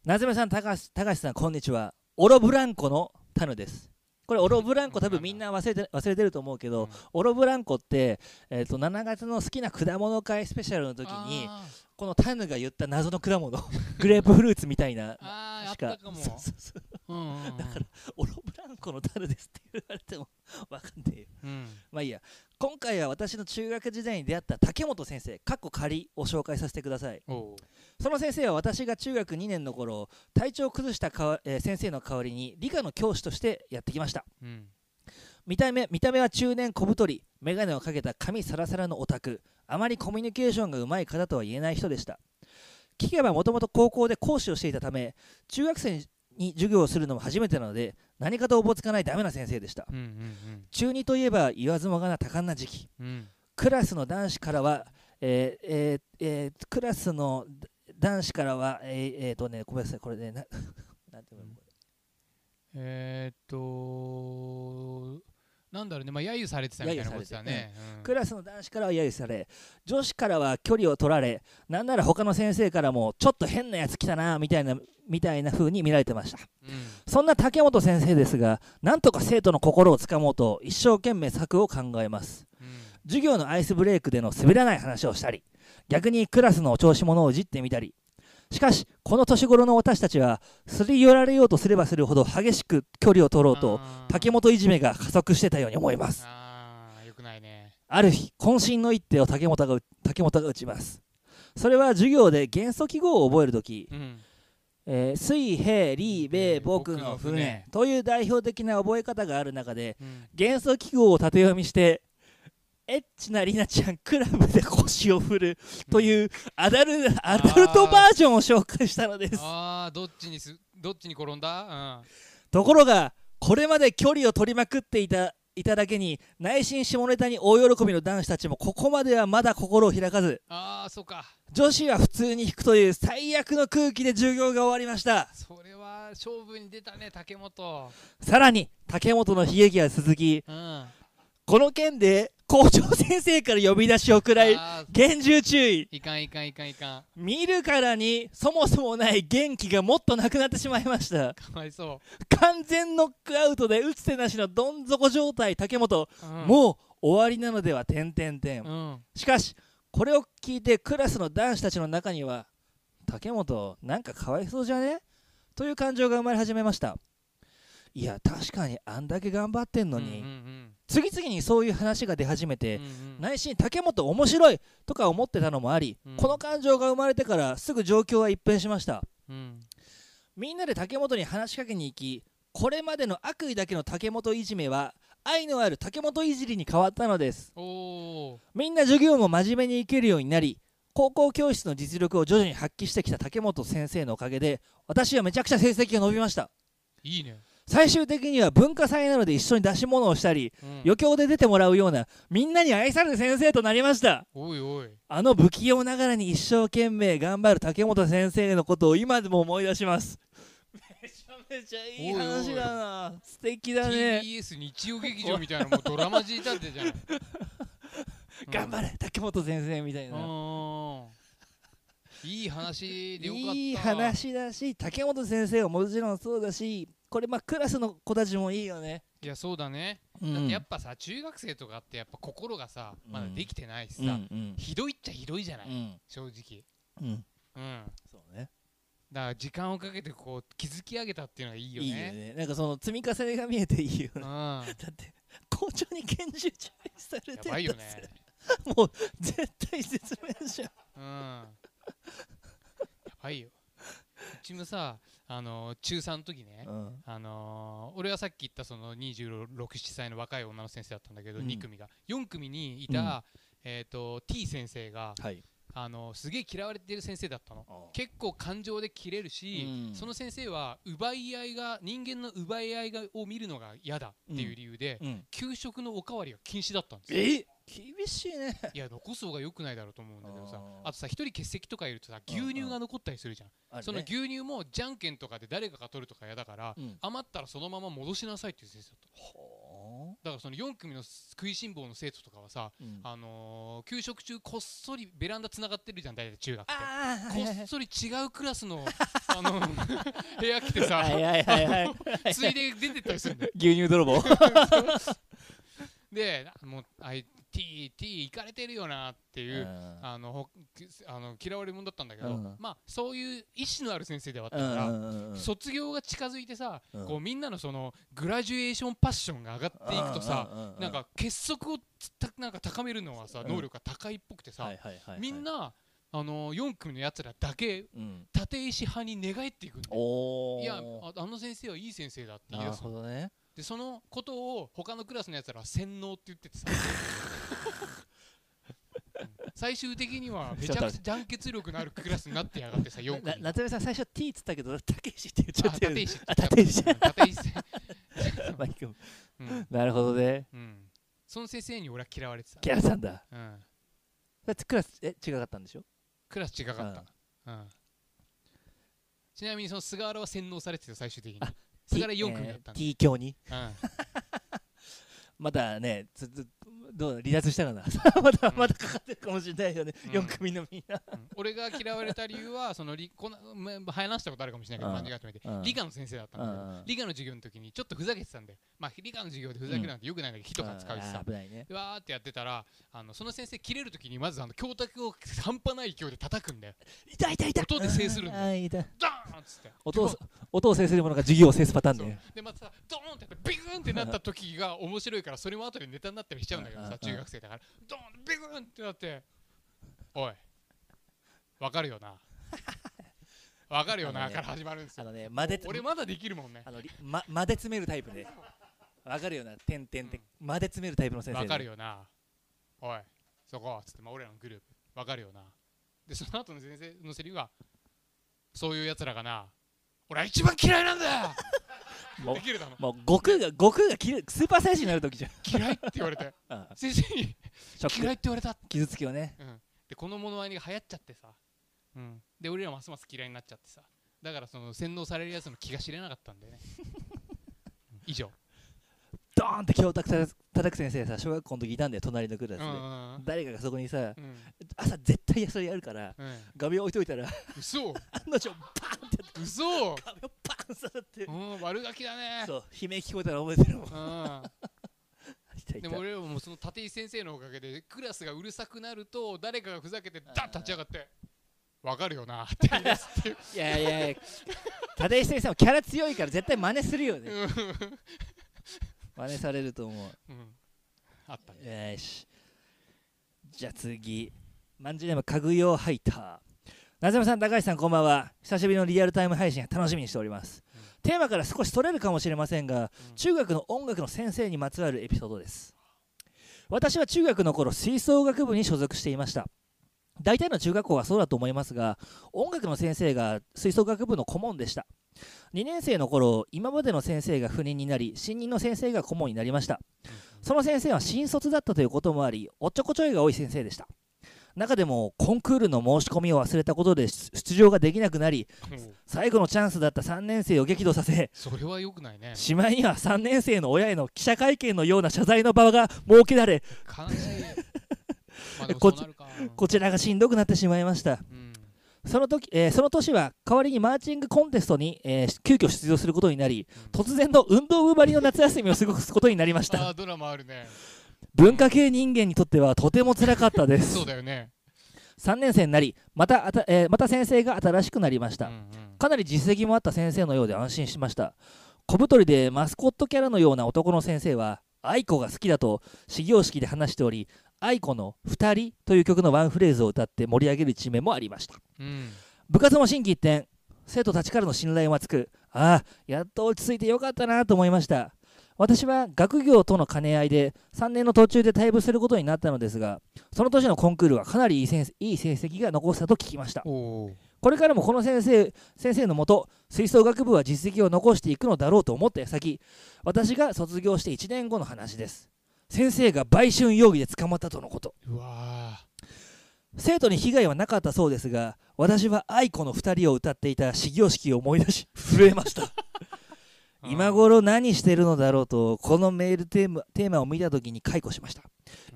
夏目さん、高橋高橋さん、こんにちは。オロブランコのタヌです。これ、オロブランコ多分みんな忘れて忘れてると思うけど、うんオロブランコって、えー、と7月の好きな果物会スペシャルの時に、あこのタヌが言った謎の果物、グレープフルーツみたいな。ーあーあっ確たかもそうそうそうだからオロブランコのタヌですって言われてもわかんねえよ。うんまあいいや。今回は私の中学時代に出会った竹本先生、かっこ仮を紹介させてください。その先生は私が中学2年の頃体調を崩したかわ、えー先生の代わりに理科の教師としてやってきました。うん。見た目見た目は中年小太り眼鏡をかけた髪サラサラのオタク。あまりコミュニケーションがうまい方とは言えない人でした。聞けばもともと高校で講師をしていたため中学生に授業をするのも初めてなので何かとおぼつかないダメな先生でした。うんうん中2といえば言わずもがな多感な時期。うん。うんクラスの男子からは、えーえーえークラスの男子からは、えーえーとね、ごめんなさい、これね、な なんていうのこえーっとなんだろうね。まあ揶揄されてたみたいなことだね。れうん。クラスの男子からは揶揄され、女子からは距離を取られ、なんなら他の先生からも、ちょっと変なやつ来たなみたいなみたいな風に見られてました。うん。そんな竹本先生ですが、なんとか生徒の心をつかもうと、一生懸命策を考えます。うん。授業のアイスブレイクでの滑らない話をしたり逆にクラスのお調子者をいじってみたり。しかしこの年頃の私たちはすり寄られようとすればするほど激しく距離を取ろうと竹本いじめが加速してたように思います。あーよくないね。ある日渾身の一手を竹本が打竹本が打ちます。それは授業で元素記号を覚えるとき、うんえー水平リーベえー僕の船。船という代表的な覚え方がある中でうん。元素記号を縦読みしてエッチなりなちゃんクラブで腰を振るというアダルアダルトバージョンを紹介したのです。ああどっちにすどっちに転んだ？ところがこれまで距離を取りまくっていたいただけに内心下ネタに大喜びの男子たちもここまではまだ心を開かずうんああそうか。女子は普通に引くという最悪の空気で授業が終わりました。それは勝負に出たね竹本。さらに竹本の悲劇は続きうんこの件で校長先生から呼び出しを食らい厳重注意。いかんいかんいかんいかん。見るからにそもそもない元気がもっとなくなってしまいました。かわいそ完全ノックアウトで打つ手なしのどん底状態竹本、う、うん、もう終わりなのでは点々点、うん。しかしこれを聞いてクラスの男子たちの中には竹本なんかかわいそうじゃね？という感情が生まれ始めましたいや確かにあんだけ頑張ってんのに、うんうん次々にそういう話が出始めて、うんうん。内心竹本面白いとか思ってたのもあり、うん。この感情が生まれてからすぐ状況は一変しました。うん。みんなで竹本に話しかけに行きこれまでの悪意だけの竹本いじめは愛のある竹本いじりに変わったのです。みんな授業も真面目に行けるようになり高校教室の実力を徐々に発揮してきた竹本先生のおかげで私はめちゃくちゃ成績が伸びました。いいね、最終的には文化祭などで一緒に出し物をしたりうん。余興で出てもらうようなみんなに愛される先生となりました。おいおい。あの不器用ながらに一生懸命頑張る竹本先生のことを今でも思い出します。めちゃめちゃいい話だな。素敵だね。TBS 日曜劇場みたいなもうドラマ仕立てじゃない。頑張れ竹本先生みたいうんな。うん。いい話でよかった。いい話だし竹本先生はもちろんそうだしこれまあクラスの子たちもいいよね、いやそうだね、うん。だってやっぱさ中学生とかってやっぱ心がさまだできてないしさ、うんうん。ひどいっちゃひどいじゃない、うん。正直。うん。うん。そうね。だから時間をかけてこう築き上げたっていうのがいいよね。いいよね。なんかその積み重ねが見えていいよね。だって校長に厳重注意されてんだぜばいよね。もう絶対説明じゃんうん。やばいよ。うちもさあの中3の時ね、うん。あのー俺はさっき言ったその267歳の若い女の先生だったんだけど、うん。2組が。4組にいた、えー、と T 先生が、はい。あのすげえ嫌われてる先生だったの。あ結構感情で切れるし、うん。その先生は奪い合いが人間の奪い合いがを見るのが嫌だっていう理由で、うん。給食のおかわりが禁止だったんですよ。え？厳しいね。いや残す方が良くないだろうと思うんだけどさあとさ一人欠席とかいるとさ牛乳が残ったりするじゃん、その牛乳もじゃんけんとかで誰かが取るとか嫌だから、うん。余ったらそのまま戻しなさいっていう先生だった。ほだからその4組の食いしん坊の生徒とかはさ、ううん。あのー給食中こっそりベランダつながってるじゃん大体中学って。こっそり違うクラスの あの部屋来てさ、ついで出てったりするんだよ牛乳泥棒。でもうあい T, T 行かれてるよなっていう、あのほあの嫌われ者だったんだけど、うん。まあそういう意志のある先生ではあったから、卒業が近づいてさ、うん。こうみんなのそのグラジュエーションパッションが上がっていくとさ、なんか結束をつたなんか高めるのはさ、うん。能力が高いっぽくてさ、みんなあの4組のやつらだけうん。立石派に寝返っていくんだいやああの先生はいい先生だって言いなる出すのほどね。でそのことを他のクラスのやつらは洗脳って言っててさ。う ん最終的にはめちゃくちゃ団結力のあるクラスになってやがってさ4組な夏目さん最初 T っつったけどたけしって言っちゃあってる立石あ立石うん立石マイクもうん。なるほどね。うん。その先生に俺は嫌われてた。キャラさんだ。うん。だってクラスえ違かったんでしょ？クラス違かった、うん、ちなみにその菅原は洗脳されてたよ最終的に。あ菅原4組だったんだ、T 教に？うん。まだねつつどう離脱したかな？まだうん。まだかかってるかもしれないよね。うん。4組のみんな。うん。俺が嫌われた理由はその理こんなま話したことあるかもしれないけどうん。間違ってみて。うん。理科の先生だったんだ理科の授業の時にちょっとふざけてたんだよ。まあ理科の授業でふざけるなんてよくないんだけど火とか使うしあさー危ないね。でわーってやってたらあのその先生切れる時にまずあの教卓を半端ない勢いで叩くんだよ。痛い痛い痛い。音で制するんだよ。あーンっつって。音を音を制するものが授業を制すパターンそうねでまたさドーンってやってビグーンってなった時が面白いからそれも後でネタになったりしちゃうんだけどさ中学生だからドーンビグーンってなっておいわかるよな。わかるよなから始まるんですあよのね間で俺まだできるもんね。あのりま間で詰めるタイプねわかるよな点点点間で詰めるタイプの先生わかるよよな。おいそこつってまあ俺らのグループ。わかるよな。でその後の先生のセリフがそういうやつらがな俺は一番嫌いなんだよ もうできるだろ。もう悟空が悟空が切れスーパーサイヤ人になる時じゃん。嫌いって言われて。あ先生にショック。嫌いって言われた傷つきをね。うん、でこの物まねが流行っちゃってさ、うん、で俺らますます嫌いになっちゃってさ。だからその洗脳されるやつの気が知れなかったんだよね。う ん以上、ドーンって教卓た叩く先生さ小学校の時いたんだよ隣のクラスで。誰かがそこにさうん。朝絶対それやるからうん、画面置いといたら嘘。案の定バーンってやって嘘、画面をバーン刺さって。うん、悪ガキだね。そう悲鳴聞こえたら覚えてるもん。でも俺らもその立石先生のおかげでクラスがうるさくなると誰かがふざけてダッ立ち上がってわかるよなって言い出すっていう。いやいやいや立石先生もキャラ強いから絶対真似するよね。うん真似されると思う。うん。あったね。よし。じゃあ次。マンジネーム家具用ハイター。なぜまさん高橋さんこんばんは。久しぶりのリアルタイム配信楽しみにしております、うん。テーマから少しそれるかもしれませんがうん。中学の音楽の先生にまつわるエピソードです。私は中学の頃吹奏楽部に所属していました大体の中学校はそうだと思いますが音楽の先生が吹奏楽部の顧問でした。2年生の頃今までの先生が赴任になり新任の先生が顧問になりました。その先生は新卒だったということもありおっちょこちょいが多い先生でした。中でもコンクールの申し込みを忘れたことで出出場ができなくなりうん最後のチャンスだった3年生を激怒させそれは良くないね。しまいには3年生の親への記者会見のような謝罪の場が設けられ まあこそうなるか。うんこちらがしんどくなってしまいました。うん。その時、えーその年は代わりにマーチングコンテストに、えー急遽出場することになりうん。突然の運動部張りの夏休みを過ごすことになりました。ドラマあるね。文化系人間にとってはとても辛かったです。そうだよね。3年生になりまたあた、えーまた先生が新しくなりました、うんうん。かなり実績もあった先生のようで安心しました。小太りでマスコットキャラのような男の先生は愛子が好きだと始業式で話しており愛子の「二人」という曲のワンフレーズを歌って盛り上げる一面もありました。うん。部活も心機一転生徒たちからの信頼も厚くああやっと落ち着いてよかったなと思いました。私は学業との兼ね合いで3年の途中で退部することになったのですがその年のコンクールはかなりいい成績が残せたと聞きました。これからもこの先生先生のもと吹奏楽部は実績を残していくのだろうと思った矢先私が卒業して1年後の話です先生が売春容疑で捕まったとのこと。生徒に被害はなかったそうですが私は愛子の2人を歌っていた始業式を思い出し 震えました。ー 今頃何してるのだろうとこのメールテーマテーマを見た時に解雇しました。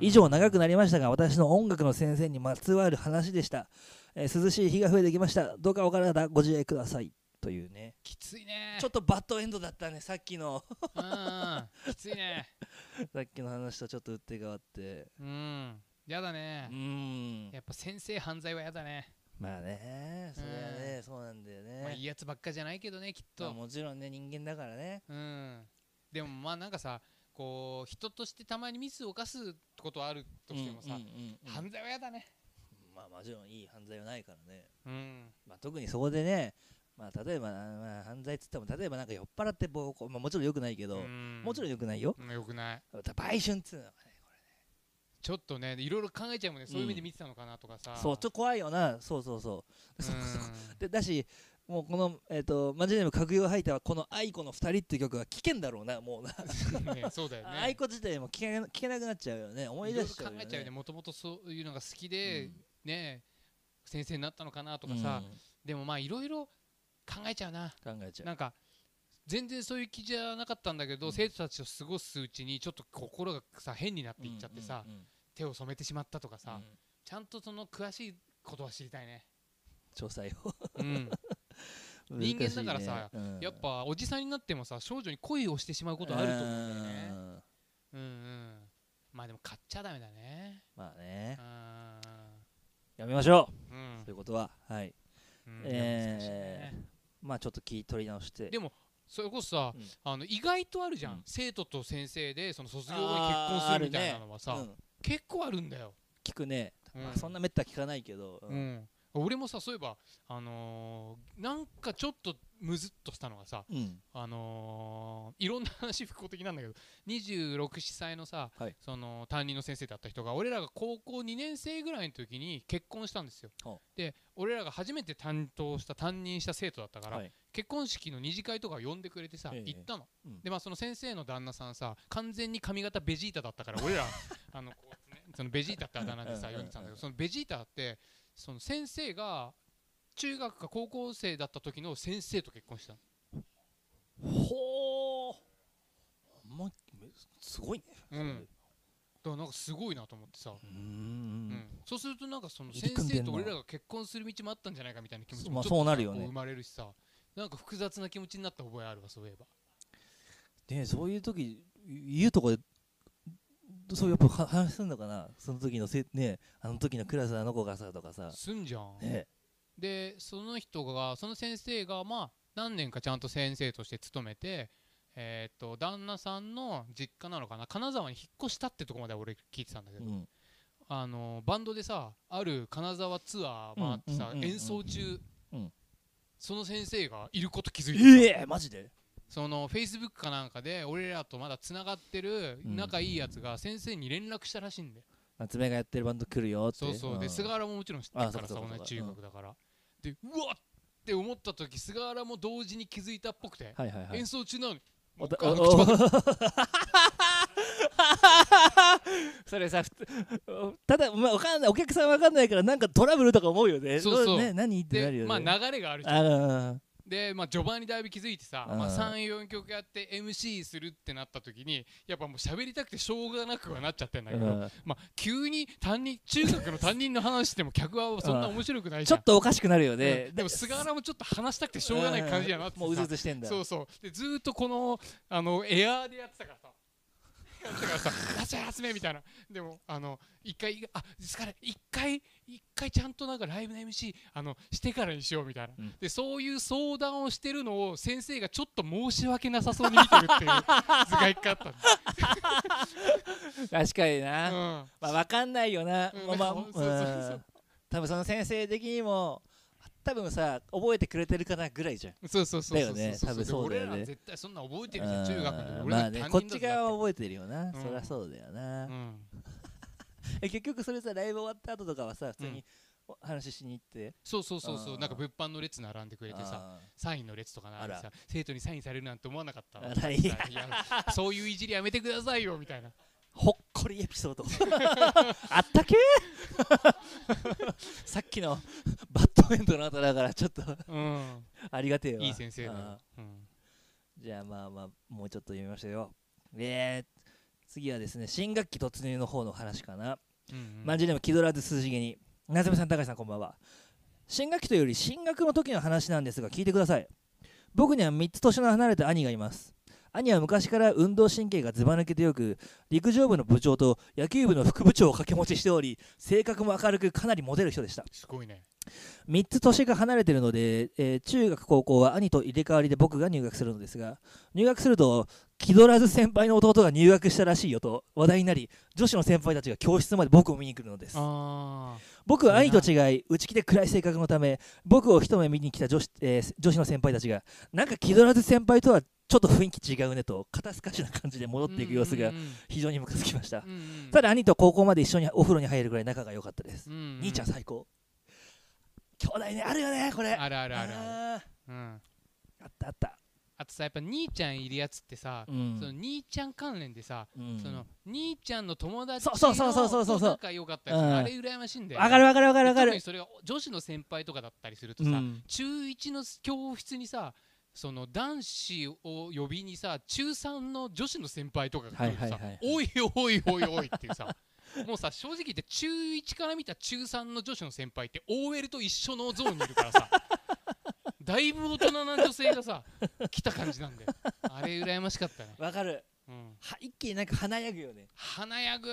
以上長くなりましたが私の音楽の先生にまつわる話でした、えー涼しい日が増えてきました。どうかお体ご自愛くださいというね。きついね。ちょっとバッドエンドだったねさっきの。うんきついね。さっきの話とちょっと打って変わって。うん。やだうね。ーん。やっぱ先生犯罪はやだね。まあね。それはね、そうなんだよまあいいね、やつばっかじゃないけどねきっまあ、ともちろんね人間だからね。うん。でもまあなんかさこう人としてたまにミスを犯すことはあるとしてもさうんうんうんうん。犯罪はやだね。まあもちろんいい犯罪はないからね、うん。まあ、特にそこでね、まあ、例えば、まあ、犯罪っつっても例えばなんか酔っ払って暴行、まあ、もちろんよくないけど、うん。もちろんよくないよ。うんよくない。売春っつうのはねちょっとねいろいろ考えちゃうもんね。そういう目で見てたのかなとかさ。そうちょっと怖いよな。そうそうそう。でだしもうこの、えー、とマジネームかぐよ吐いたはこの「愛子の二人」っていう曲が危険だろうなもうな、んねそうだよね。愛子自体も聞けな聞けなくなっちゃうよね。思い出しちゃうよね。考えちゃうよね。もともとそういうのが好きで、うん。ね先生になったのかなとかさ、うん。でもまあいろいろ考えちゃうな。考えちゃう。なんか全然そういう気じゃなかったんだけど、うん。生徒たちと過ごすうちにちょっと心がさ変になっていっちゃってさ、うんうん手を染めてしまったとかさ、うん。ちゃんとその詳しいことは知りたいね、詳細を。うん、人間だからさね。うん。やっぱおじさんになってもさ少女に恋をしてしまうことあると思うんだよね。うんうん。うんまあでも買っちゃダメだね。まあね。うん。やめましょう。うん。ということは。はい。うん。えーまあちょっと気取り直して。でもそれこそさ、うん。あの意外とあるじゃん、うん。生徒と先生でその卒業後に結婚するみたいなのはさ、うん。結構あるんだよ、聞くね、うん。まあ、そんなめったら聞かないけど、ううんん俺もさそういえばあのーなんかちょっとむずっとしたのがさうん。あのーいろんな話不幸的なんだけど267歳のさ、はい。その担任の先生だった人が俺らが高校2年生ぐらいの時に結婚したんですよ。ほで俺らが初めて担当した担任した生徒だったから、はい。結婚式の二次会とか呼んでくれてさ、ええ。行ったの、うん。でまあその先生の旦那さんさ完全に髪型ベジータだったから俺ら あのこう、ね、そのベジータってあだ名でさ呼んでたんだけどそのベジータってその先生が中学か高校生だった時の先生と結婚したの。ほー。ほんますごいね。うん。だからなんかすごいなと思ってさ、うん。ん。そうするとなんかその入先生と俺らが結婚する道もあったんじゃないかみたいな気持ちまあもちょっとそうなるよね。こ生まれるしさ。なんか複雑な気持ちになった覚えあるわそういえば。でそういう時言うとこでそうやっぱは話すんのかな？その時のせねあの時のクラスあの子がさとかさ。すんじゃん、ねでその人がその先生がまあ何年かちゃんと先生として勤めてえーっと旦那さんの実家なのかな？金沢に引っ越したってとこまで俺聞いてたんだけど、うん。あのバンドでさある金沢ツアー回ってさ、演奏中、うん。その先生がいること気づいてええマジで？そのフェイスブックかなんかで俺らとまだつながってるうん。仲いいやつが先生に連絡したらしいんだよ、夏目がやってるバンド来るよって。そうそう。でん。菅原ももちろん知ってるからあさ同じ中学だから、でうわっって思った時菅原も同時に気づいたっぽくて、はいはいはい。演奏中なのにおたお それさただ、まあ、わかんない。お客さんわかんないからなんかトラブルとか思うよね。そうそう。ね、何ってなるでよね。まあ流れがあるじゃんでまあ序盤にだいぶ気づいてさ、うん。まあ、34曲やって MC するってなった時にやっぱもう喋りたくてしょうがなくはなっちゃってんだけど、うん。まあ急に担任中学の担任の話しても客はそんな面白くないじゃん。ちょっとおかしくなるようねん。でも菅原もちょっと話したくてしょうがない感じやなってさ。もううずうずしてんだ。そうそう。でずーっとこのあのエアーでやってたからさやってたからさ「集め集め」みたいな。でもあの一回あですから一回一回ちゃんとなんかライブの MC あのしてからにしようみたいな、うん。でそういう相談をしてるのを先生がちょっと申し訳なさそうに見てるっていう 図が一回あったん確かにな、だ、まあわかんないよな、うん。まあそうそうそうそう。うん。多分その先生的にも多分さ覚えてくれてるかなぐらいじゃん。うん、そうそうそうそう。だよね。多分そうだよね。で俺ら絶対そんな覚えてるじゃん中学の俺らまあねこっち側は覚えてるよな、ん。そりゃそうだよな、うん。え 結局それさライブ終わった後とかはさ普通うん。にお話ししに行って、そうそうそうそう。なんか物販の列並んでくれてさあサインの列とか並んさ生徒にサインされるなんて思わなかったそういういじりやめてくださいよみたいな。ーほっこりエピソード。あったけ？さっきの バッドエンドの後だからちょっと。うん。ありがてえわ。いい先生だあよ、うん。じゃあまあまあもうちょっと読みましょうよ。えー、次はですね新学期突入の方の話かな、うんうん。マジでも気取らず涼しげに。夏目さん高橋さんこんばんは。新学期というより進学の時の話なんですが聞いてください。僕には3つ年の離れた兄がいます兄は昔から運動神経がずば抜けてよく陸上部の部長と野球部の副部長を掛け持ちしており性格も明るくかなりモテる人でした。すごいね。3つ年が離れてるので、えー中学高校は兄と入れ替わりで僕が入学するのですが入学すると気取らず先輩の弟が入学したらしいよと話題になり女子の先輩たちが教室まで僕を見に来るのです。あ僕は兄と違い内気で暗い性格のため僕を一目見に来た女子,、えー女子の先輩たちがなんか気取らず先輩とはちょっと雰囲気違うねと肩透かしな感じで戻ーっていく様子が非常にムカつきました。ただ兄と高校まで一緒にお風呂に入るぐらい仲が良かったです。うん。うん兄ちゃん最高。兄弟ねあるよねこれ。あるあるあるあうん。ーあったあった。あとさやっぱ兄ちゃんいるやつってさうん。その兄ちゃん関連でさうん。その兄ちゃんの友達の仲良かったりうん。あれ羨ましいんだよわかるわかるわかるわかる。特にそれが女子の先輩とかだったりするとさうん。中1の教室にさその男子を呼びにさ中3の女子の先輩とかが来るとさおいおいおいおいっていうさ もうさ正直言って中1から見た中3の女子の先輩って OL と一緒のゾーンにいるからさ だいぶ大人な女性がさ来た感じなんであれ羨ましかったね、わかる。うん、は一気になんか華やぐよね。華やぐ。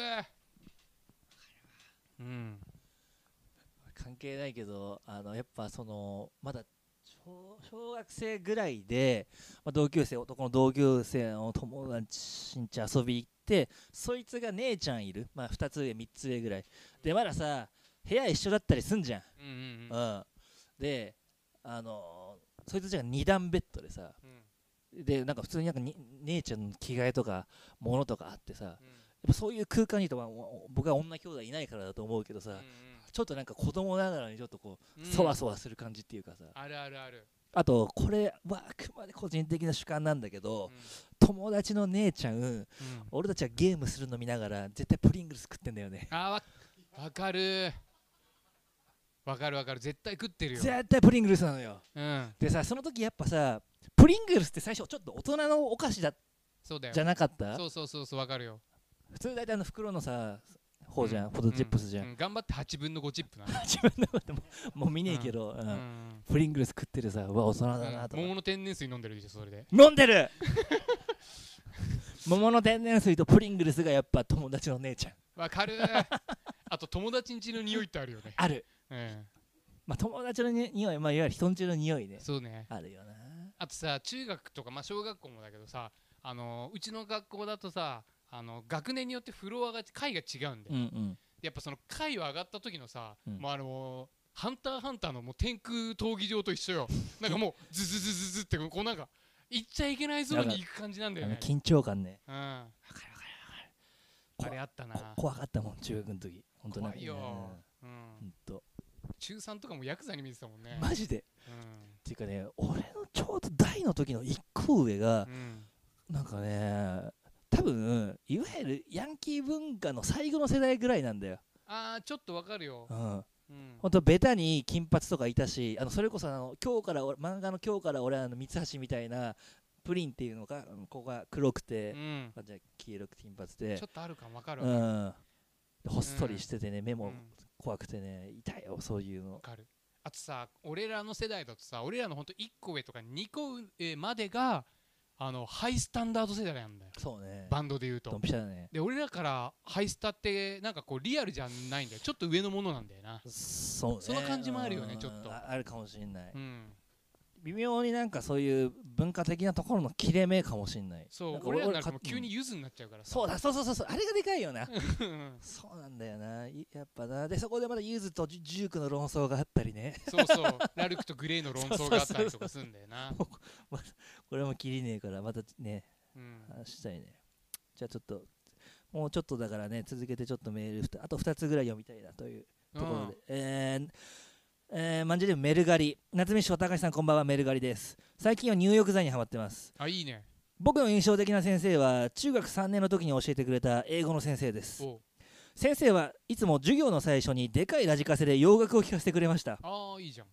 うん。関係ないけどあのやっぱそのまだ小小学生ぐらいで、まあ、同級生男の同級生の友達んち遊び行ってそいつが姉ちゃんいる、まあ、2つ上3つ上ぐらい。でまださ部屋一緒だったりすんじゃん、うんうんうん。うん、であのそいつじゃ2段ベッドでさうん。でなんか普通になんかに姉ちゃんの着替えとか物とかあってさやっうんぱそういう空間にいると、まあ、僕は女兄弟いないからだと思うけどさ、ちょっとなんか子供ながらにちょっとこう、うん。そわそわする感じっていうかさ。あるあるある、あとこれはあくまで個人的な主観なんだけうん。ど、友達の姉ちゃんうん。俺たちはゲームするの見ながら絶対プリングルス食ってんだよね。あーわわかる。わかるわかる。絶対食ってるよ。絶対プリングルスなのよ。うん。でさその時やっぱさプリングルスって最初ちょっと大人のお菓子だそうだよ。じゃなかった？そうそうそうそうわかるよ。普通大体あの袋のさ方じゃん、うポテトチップスじゃん、う頑張って8分の5チップな自 分のことももう見ねえけど、うん。うん。プリングルス食ってるさうわ大人だなとか、桃の天然水飲んでるでしょそれで。飲んでる。桃の天然水とプリングルスがやっぱ友達の姉ちゃん。わかる。あと友達ん家の匂いってあるよね。ある。うん。まあ友達のに匂いまあいわゆる人んちの匂いね。そうね。あるよな。あとさ中学とかまあ小学校もだけどさあのうちの学校だとさあの学年によってフロアが階が違うんで、うんうん。やっぱその階を上がった時のさ、うん。もうあのハンターハンターのもう天空闘技場と一緒よ。なんかもうズズズズズってこうなんか行っちゃいけないゾーンに行く感じなんだよね。緊張感ね。うん。あわかるわかる。れあったな。こ怖かったもん中学の時。本当なんか怖いよ、うん。中3とかもヤクザに見てたもんね。マジで。っうていうかね俺のちょうど大の時の1個上がんうん。なんかね多分いわゆるヤンキー文化の最後の世代ぐらいなんだよ。あーちょっとわかるよ。う、ん。うん。ほんとベタに金髪とかいたしあのそれこそあの今日から俺漫画の今日から俺あの三橋みたいなプリンっていうのがうんここが黒くてう、ん、あじゃあ黄色く金髪で。ちょっとあるかもわかるうん。でほっそりしててね、目もうん。怖くてね痛いよそういうの。わかる。あとさ俺らの世代だとさ俺らのほんと1個上とか2個上までがあのハイスタンダード世代なんだよ。そうね。バンドで言うドとンピシャだね。で俺らからハイスタってなんかこうリアルじゃないんだよ。ちょっと上のものなんだよな。そうね。その感じもあるよねうんちょっと。ああるかもしれない、うん微妙になんかそういう文化的なところの切れ目かもしれない。そう俺らになると急にゆずになっちゃうからさ。そうだそうそうそうそうあれがでかいよな。うん。そうなんだよな。いやっぱな。でそこでまたユーズとジュークの論争があったりね。そうそう。ラルクと GLAY の論争があったりとかするんだよな。これも切りねえからまたねうん。話したいね。じゃあちょっともうちょっとだからね続けてちょっとメールあと2つぐらい読みたいなというところで、えーえー、マンジェリウムメルガリ。夏目氏高橋さんこんばんはメルガリです。最近は入浴剤にハマってます。あいいね。僕の印象的な先生は中学3年の時に教えてくれた英語の先生です。先生はいつも授業の最初にでかいラジカセで洋楽を聴かせてくれました。ああいいじゃん、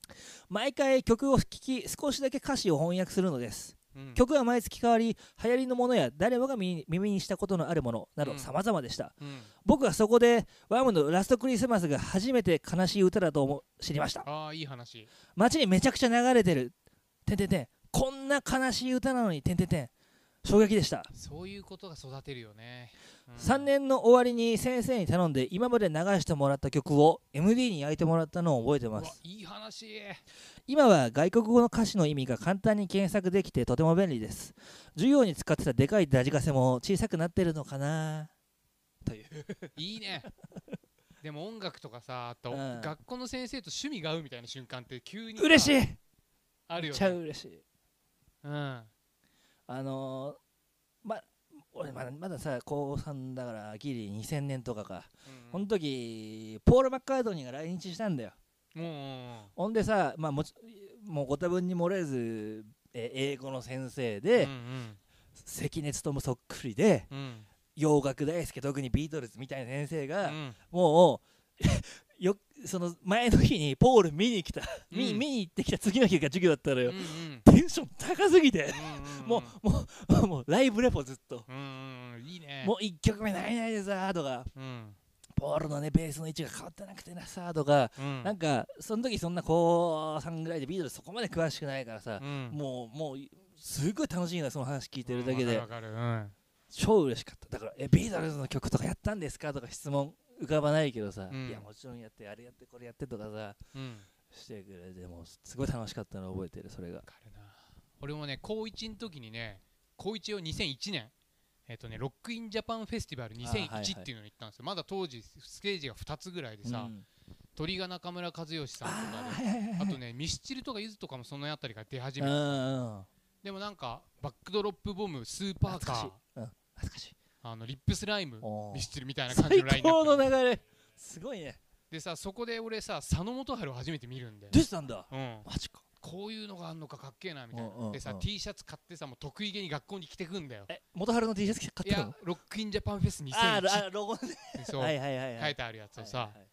毎回曲を聴き少しだけ歌詞を翻訳するのですうん、曲は毎月変わり流行りのものや誰もが耳にしたことのあるものなどうん。様々でした、うん、僕はそこでワムのラストクリスマスが初めて悲しい歌だと思う知りました。ああいい話。街にめちゃくちゃ流れてる。てんてんてん。こんな悲しい歌なのにてんてんてん衝撃でした。そういうことが育てるよね、うん。3年の終わりに先生に頼んで今まで流してもらった曲を MD に焼いてもらったのを覚えてます。いい話。今は外国語の歌詞の意味が簡単に検索できてとても便利です。授業に使ってたでかいラジカセも小さくなってるのかな。という。いいね。でも音楽とかさあと、うん。学校の先生と趣味が合うみたいな瞬間って急にさ嬉しい。あるよめっちゃね嬉しい。うんあのー、ま俺まだまださ高3だからギリ2000年とかか、うんこの時ポール・マッカートニーが来日したんだよ。もほんでさ、まあ、もちもうご多分に漏れず、え英語の先生うで、うんうん。関根勤そっくりでうん。洋楽大好き特にビートルズみたいな先生うが、ん。もうよその前の日にポール見に来た、見うん。見に行ってきた次の日が授業だったのよ、うんうん。テンション高すぎて、うんうんもうもうもうライブレポずっと、うんいいね。もう1曲目ないないでさとか。うん。ポールのねベースの位置が変わってなくてなさとか、うん。なんかその時そんな高3ぐらいでビートルズそこまで詳しくないからさ、うん。もうもうすごい楽しいなその話聞いてるだけで、うんわかるわかる。超嬉しかった。だからえビートルズの曲とかやったんですか？とか質問浮かばないけどさ、うん。いやもちろんやってあれやってこれやってとかさうん。うんしてくれてもうすごい楽しかったの覚えてるそれが。俺もね高1の時にね高1を2001年えっ、とねロックインジャパンフェスティバルあはいはい2001っていうのに行ったんですよ、まだ当時ステージが2つぐらいでさ、うん。トリが中村一義さんとかで。はいはいはいはい。あとねミスチルとかゆずとかもその辺りが出始うんめたうん。でもなんかバックドロップボムスーパー懐かしい。カーうん。懐かしいあのリップスライムミスチルみたいな感じのラインナップ。最高の流れ。すごいね。でさそこで俺さ佐野元春を初めて見るんでどうしたんだ？うん。マジか。こういうのがあんのかかっけえなみたいうんうんうなん。でさ T シャツ買ってさもう得意げに学校に着てくんだよ。え元春の T シャツ買いったの？やロックインジャパンフェスあー2001あロゴね。そう。はいはいはいはい。書いてあるやつをさ。はいはいはい。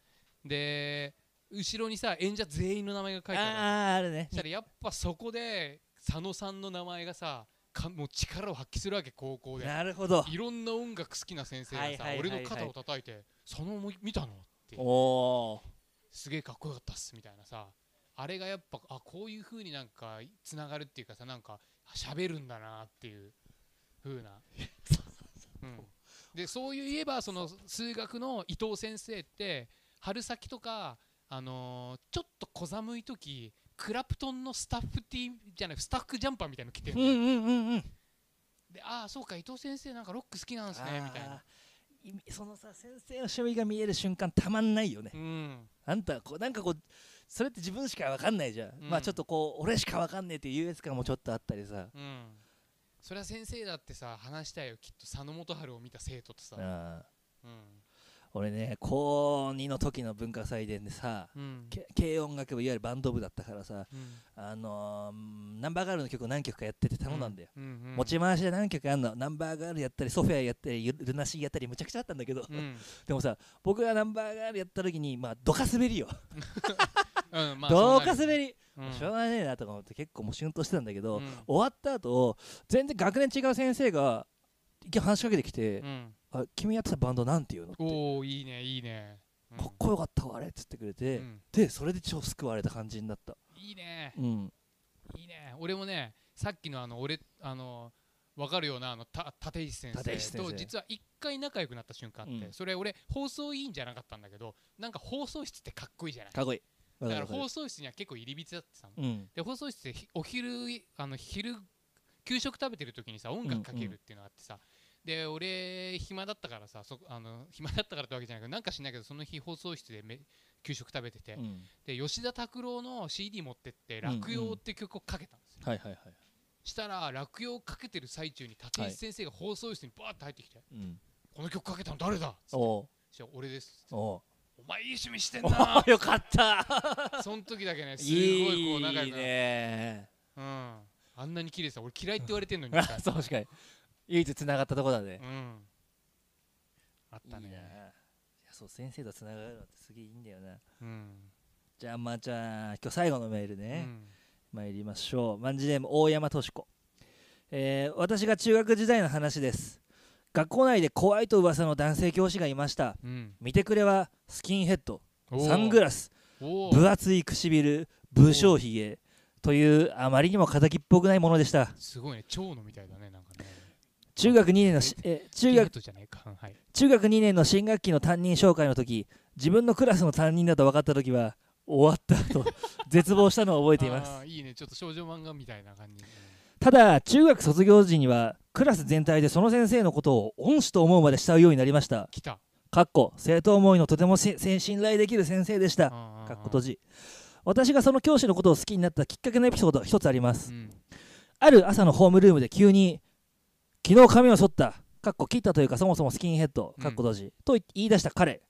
で後ろにさ演者全員の名前が書いてあるあああるね。そしたらやっぱそこで佐野さんの名前がさかもう力を発揮するわけ高校で。なるほど。いろんな音楽好きな先生がさ、はいはいはいはい。俺の肩を叩いて「佐野も見たの?」って。おおすげえかっこよかったっすみたいなさ。あれがやっぱあこういう風になんかつながるっていうかさなんか喋るんだなっていう風な、うん、でそういう言えばその数学の伊藤先生って春先とか、あのーちょっと小寒い時クラプトンのスタッフティーじゃないスタッフジャンパーみたいの着てるうんうんうんうん。でああそうか伊藤先生なんかロック好きなんですねみたいな。そのさ先生の趣味が見える瞬間たまんないよね。うん。あんたこうなんかこうそれって自分しか分かんないじゃん、うん。まあちょっとこう俺しか分かんねえっていう優越感もちょっとあったりさ、うん。それは先生だってさ話したいよきっと。佐野元春を見た生徒とさ。うんうん俺ね高2の時の文化祭でねさうん。け軽音楽部いわゆるバンド部だったからさうん。あのーナンバーガールの曲を何曲かやってて頼んだんだよ、うんうん持ち回しで何曲あんの。ナンバーガールやったりソフィアやったりゆルナシーやったりむちゃくちゃあったんだけど、うん。でもさ僕がナンバーガールやった時にまあドカ滑りよ、うんまあドカそうなる滑り、うん。しょうがねえなとか思って結構もうシュンとしてたんだけど、うん。終わった後全然学年違う先生が一回話しかけてきてうん「あ君やってたバンドなんていうの?」って。おおいいねいいね。うん。かっこよかったわあれ」っつってくれて、うん。でそれで超救われた感じになった。いいね。うん。いいね。俺もねさっきのあの俺あの分かるようなあのた立石先生と実は一回仲良くなった瞬間あって、うん。それ俺放送委員じゃなかったんだけどなんか放送室ってかっこいいじゃない？かっこいい。わだから放送室には結構入り浸ってたの、るうん。で放送室でひお昼あの昼給食食べてる時にさ音楽かけるっていうのがあってさ、で俺暇だったからさそあの暇だったからってわけじゃないけどなんかしないけどその日放送室でめ給食食べてて、うん。で吉田拓郎の CD 持ってって「うんうん。落葉」って曲をかけたんですよ、はいはいはいしたら落葉をかけてる最中に立石先生が放送室にバーッと入ってきてうん「この曲かけたの誰だ?」つって。俺です」おうお前いい趣味してんおなうよかった。その時だけねすごいこう仲良いいくなねうん。あんなに綺麗さ俺嫌いって言われてんのにあ そう確かに唯一つながったとこだね。うん。あったね。いやそう先生とつながるのってすげえいいんだよな。うん。じゃあまあじゃあ今日最後のメールうね、ん。参りましょう。万字ネーム大山敏子、えー私が中学時代の話です。学校内で怖いと噂の男性教師がいました。うん。見てくれはスキンヘッド。サングラス。分厚い唇武将髭。というあまりにも敵っぽくないものでした。すごいね。蝶野みたいだねなんかね中学2年のしえ中学中学2年の新学期の担任紹介の時自分のクラスの担任だと分かった時は終わったと 絶望したのを覚えています。いいね。ちょっと少女漫画みたいな感じ。ただ中学卒業時にはクラス全体でその先生のことを恩師と思うまで慕うようになりました。来た。かっこ生徒思いのとてもし信頼できる先生でした。かかっこ閉じ。私がその教師のことを好きになったきっかけのエピソードが一つあります。うん。ある朝のホームルームで急に昨日髪を剃ったかっこ切ったというかそもそもスキンヘッドかっこ閉じ、と言い出した彼。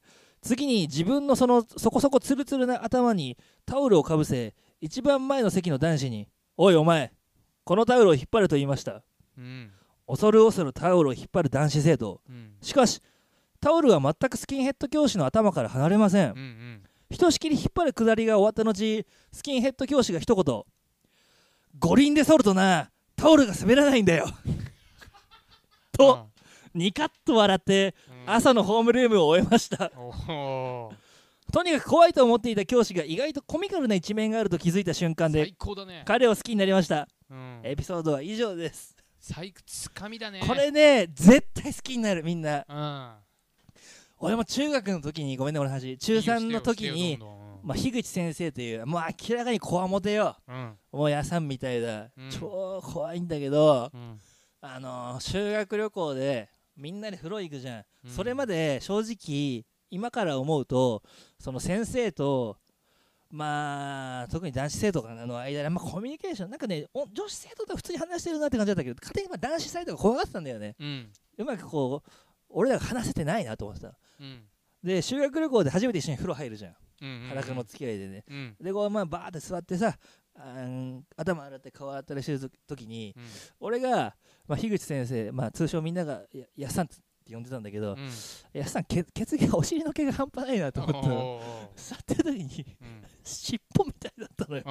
次に自分のそのそこそこツルツルな頭にタオルをかぶせ一番前の席の男子に「おいお前このタオルを引っ張る」と言いました。うん。恐る恐るタオルを引っ張る男子生徒。うん。しかしタオルは全くスキンヘッド教師の頭から離れません。うんうん。ひとしきり引っ張るくだりが終わった後スキンヘッド教師が一言「五輪で剃るとなタオルが滑らないんだよ」とニカッと笑ってうん。朝のホームルームを終えました。とにかく怖いと思っていた教師が意外とコミカルな一面があると気づいた瞬間でね。彼を好きになりました。うん。エピソードは以上です。最つかみだね。これね絶対好きになるみんな。うん。俺も中学の時にごめんね俺の話。中3の時にまあ、樋口先生というもう明らかにこわもてよ。うん。もうやさんみたいだ、うん。超怖いんだけどうんあのー修学旅行でみんなで風呂行くじゃん、うん。それまで正直今から思うとその先生とまあ特に男子生徒とかの間で、まあ、コミュニケーションなんかねお女子生徒とは普通に話してるなって感じだったけど家庭に男子サイドが怖がってたんだよね。うん。うまくこう俺らが話せてないなと思ってた。うん。で修学旅行で初めて一緒に風呂入るじゃん。うんうん裸の付き合いでね。うん。でこうまあバーって座ってさ頭洗って顔洗ったりしてる時にうん。俺が、まあ、樋口先生、まあ、通称みんながややっさんって呼んでたんだけど、うん。やっさんけ血毛がお尻の毛が半端ないなと思ったのおー。座ってる時にうん。尻尾みたいだったのよ。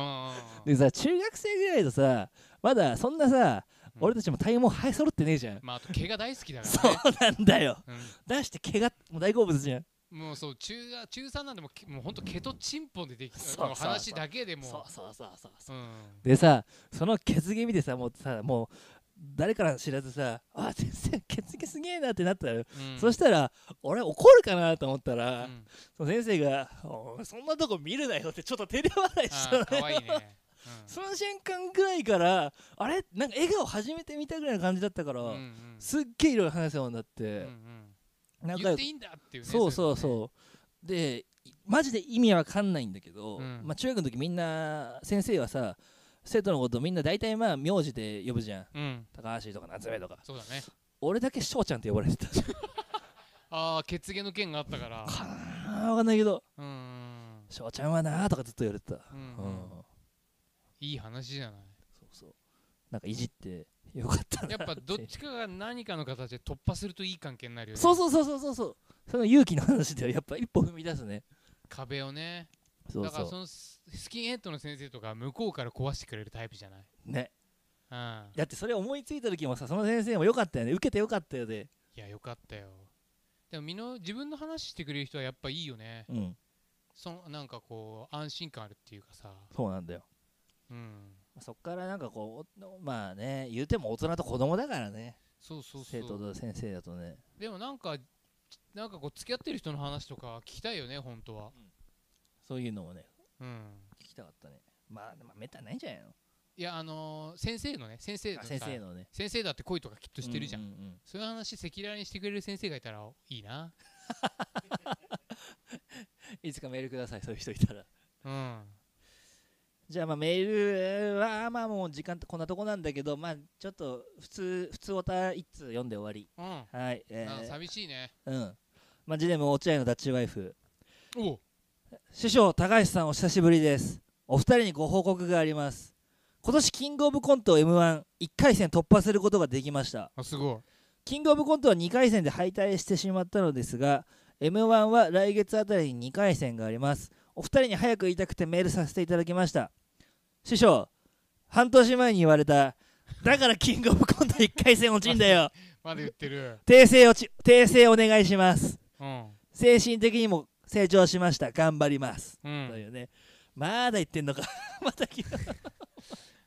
でさ中学生ぐらいとさまだそんなさ、うん。俺たちも体毛生え揃ってねえじゃん、まああと毛が大好きだかそらね。うなんだよ。う出して毛がもう大好物じゃん。んもうそう中が中3なんでもけもうほんと毛とチンポンでできそうそうそう。もう話だけでもそうそうそうそうそう。うん。でさその血毛見てさもうさもう誰から知らずさあ先生血毛すげえなってなったよ、うん。そしたら俺怒るかなと思ったら、うん。その先生がそんなとこ見るなよってちょっと照れ笑いしたのあーかわいいね その瞬間ぐらいからあれ？なんか笑顔初めて見たぐらいの感じだったから、うんうん。うんすっげえいろいろ話せようになっうんうて、んいいんだっていうねそうそうう。そうでいマジで意味わかんないんだけど、うん。まあ、中学の時みんな先生はさ生徒のことみんな大体まあ名字で呼ぶじゃん。いうん。高橋とか夏目とか。そうだね。俺だけ翔ちゃんって呼ばれてた。ああ血毛の件があったから。かなわかんないけど。翔ちゃんはなーとかずっと言われてた、うん。うん。うんいい話じゃない。そうそう。なんかいじってよかったなやっぱどっちかが何かの形で突破するといい関係になるよね。そうそうそうそうそうそう。その勇気の話ではやっぱ一歩踏み出すね。壁をね。そうそだからそのススキンヘッドの先生とか向こうから壊してくれるタイプじゃない、うね。うん、だってそれ思いついた時もさその先生もよかったよね。受けてよかったよで。いやよかったよ。でもみの自分の話してくれる人はやっぱいいよね。うん。そんなんかこう安心感あるっていうかさ。そうなんだよ。うん。そっからなんかこうおまあね言うても大人と子供だからね。そうそうそう。生徒と先生だとね。でもなんかなんかこう付き合ってる人の話とか聞きたいよね本当は。そういうのもねうん。聞きたかったね。まあでもめったにないんじゃないの？いやあのー先生のね先生先生のね。先生だって恋とかきっとしてるじゃん、うううん。そういう話赤裸々にしてくれる先生がいたらいいな。いつかメールくださいそういう人いたら。うん。じゃあまあメールはまあもう時間ってこんなとこなんだけどまあちょっと普通普通おた一通読んで終わり。うん。はい。えー、寂しいね。うん。まあジネム落合のダッチワイフ。おう師匠高橋さんお久しぶりです。お二人にご報告があります。今年キングオブコント m 1 1回戦突破することができました。あすごい。キングオブコントは2回戦で敗退してしまったのですが m 1は来月あたりに2回戦があります。お二人に早く言いたくてメールさせていただきました。師匠半年前に言われただからキングオブコント1回戦落ちんだよ。まだ言ってる。訂正落ち訂正お願いします。うん。精神的にも成長しました。頑張ります、うといんうね。まだ言ってんのか。また聞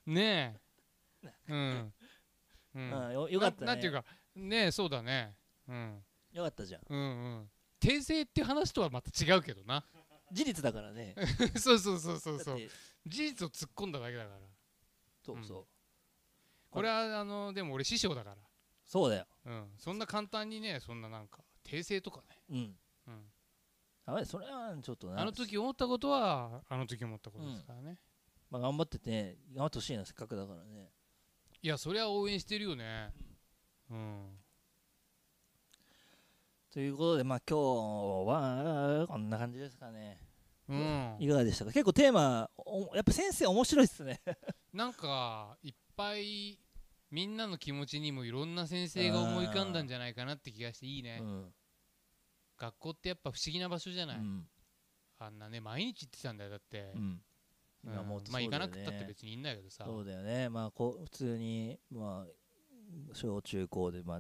ねえ。うんうん。うん。よよかったね。ななんていうか。ねそうだね。うん。よかったじゃん。うんうん。訂正って話とはまた違うけどな。事実だからね。そうそうそうそうそう。事実を突っ込んだだけだから。そうそう、これはあのでも俺師匠だから。そうだよ。うん。そんな簡単にねそんななんか訂正とかね。うんうんあれそれはちょっとなあの時思ったことはあの時思ったことですからね、まあ、頑張ってて頑張ってほしいなせっかくだからね。いやそれは応援してるよね。うん。ということでまあ今日はこんな感じですかね。うん。いかがでしたか？結構テーマおやっぱ先生面白いっすね。なんかいっぱいみんなの気持ちにもいろんな先生が思い浮かんだんじゃないかなって気がしていいね、うん学校ってやっぱ不思議な場所じゃない、うん。あんなね毎日行ってたんだよだって、うん。うん。今もうまあ行かなくったって別にいいんだけどさ。そうだよね。まあこう普通にまあ小中高でまあ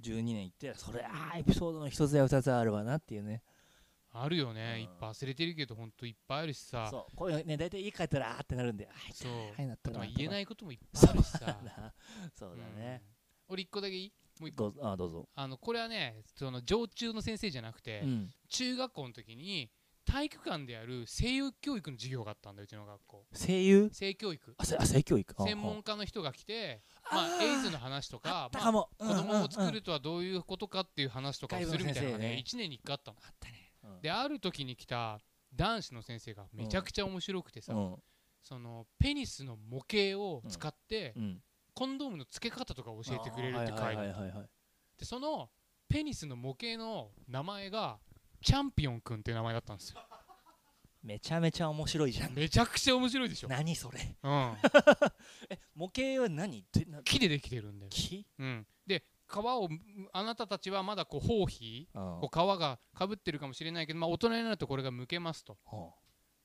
12年行ってそれあーエピソードの一つや二つあるわなっていうね。あるよね、うん。いっぱい忘れてるけどほんといっぱいあるしさ。そう。こういうのね大体家帰ったらあーってなるんでそう。はいなったなまあ言えないいこともいっぱいあるしさ。そうだね、うん。俺一個だけいい？もう一個。どあーどうぞ。あのこれはねその常駐の先生じゃなくて、うん。中学校の時に体育館でやる声優教育の授業があったんだようちの学校。声優？性教育。あせあ性教育？あ専門家の人が来てまあエイズの話とあかまあ子供を作るるとはどういうことかっていう話とかをするみたいなのがね。1年に1回あったの。あったね。うん。である時に来た男子の先生がめちゃくちゃ面白くてさ、うん。そのペニスの模型を使って、うんコンドームの付け方とかを教えてくれるってあーはい回はいはいはい。でそのペニスの模型の名前がチャンピオンくんっていう名前だったんですよ。めちゃめちゃ面白いじゃん。めちゃくちゃ面白いでしょ、何それ？うん、え模型は何？ってな木でできてるんだよ、木？うん、で皮をあなたたちはまだこう包皮うん。こう皮がかぶってるかもしれないけど、まあ、大人になるとこれが剥けますと。は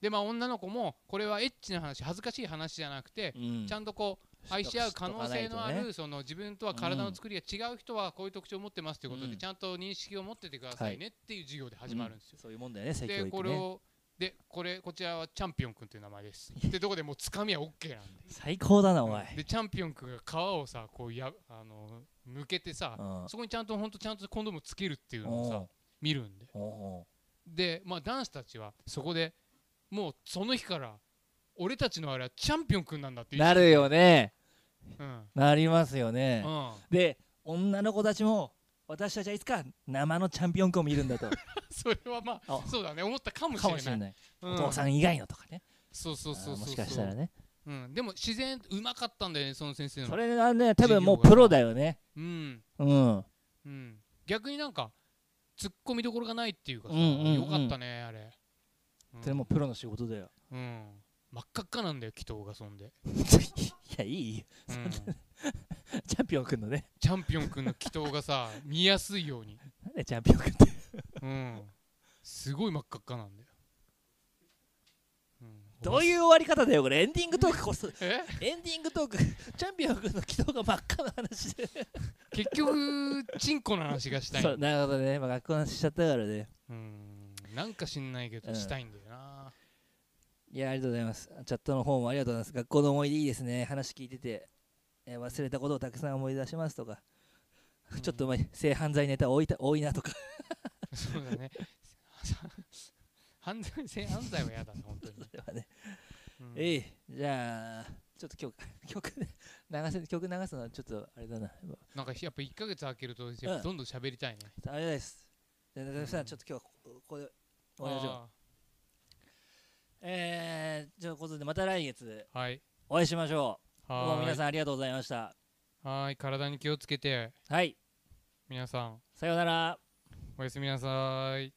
でまあ女の子もこれはエッチな話恥ずかしい話じゃなくてあうん。ちゃんとこう愛し合う可能性のあるその自分とは体の作りが違う人はこういう特徴を持ってますということうん。でちゃんと認識を持っててくださいねっていう授業で始まるんですよ。そういうもんだよねでこれをでこれこちらはチャンピオンくんという名前です。でどこでもうつかみは OK なんで。最高だなおいでチャンピオンくんが皮をさこうやあの向けてさうん。そこにちゃんとほんとちゃんとコンドームつけるっていうのをさお見るんで。でまあ男子たちはそこでもうその日から俺たちのあれはチャンピオンくんなんだっていう。うなるよね。うんなりますよね。うん。で女の子たちも私たちはいつか生のチャンピオンコを見るんだと。それはまああそうだね。思ったかもしれない。うん。お父さん以外のとかね。そうそうそうもしかしたらね。うん、でも自然うまかったんだよねその先生の。それはね多分もうプロだよね。うん。うん。うん。逆になんか突っ込みどころがないっていうかさ、うんうんうん。よかったねあれ、うん。それもプロの仕事だよ。うん真っ赤っかなんだよ祈祷がそんで、いやいいよ。うん、チャンピオンくんのね。チャンピオンくんの祈祷がさ 見やすいように、なんでチャンピオンくんってうん、すごい真っ赤っかなんだよ、うん、どういう終わり方だよこれ。エンディングトークこそ。え？エンディングトーク。チャンピオンくんの祈祷が真っ赤な話で。結局チンコの話がしたい。そうなるほどね、まあ、学校の話しちゃったからね。うん。なんか知んないけどうん。したいんだよな、いやありがとうございます。チャットの方もありがとうございます。学校の思い出いいですね。話聞いてて、えー忘れたことをたくさん思い出しますとか、うん。ちょっと前性犯罪ネタ多いた多いなとか。そうだね。犯罪性犯罪は嫌だね本当に、それはね、うん。えいじゃあちょっと曲曲流せ曲流すのはちょっとあれだな。なんかやっぱ1ヶ月空けるとどんどん喋りたいね、あれです。じゃあうんちょっと今日はこここで終わりましょう。あえー、ということでまた来月ーはい。お会いしましょう。はーい。どうも皆さんありがとうございました。はーい体に気をつけて。はい。皆さん。さようなら。おやすみなさーい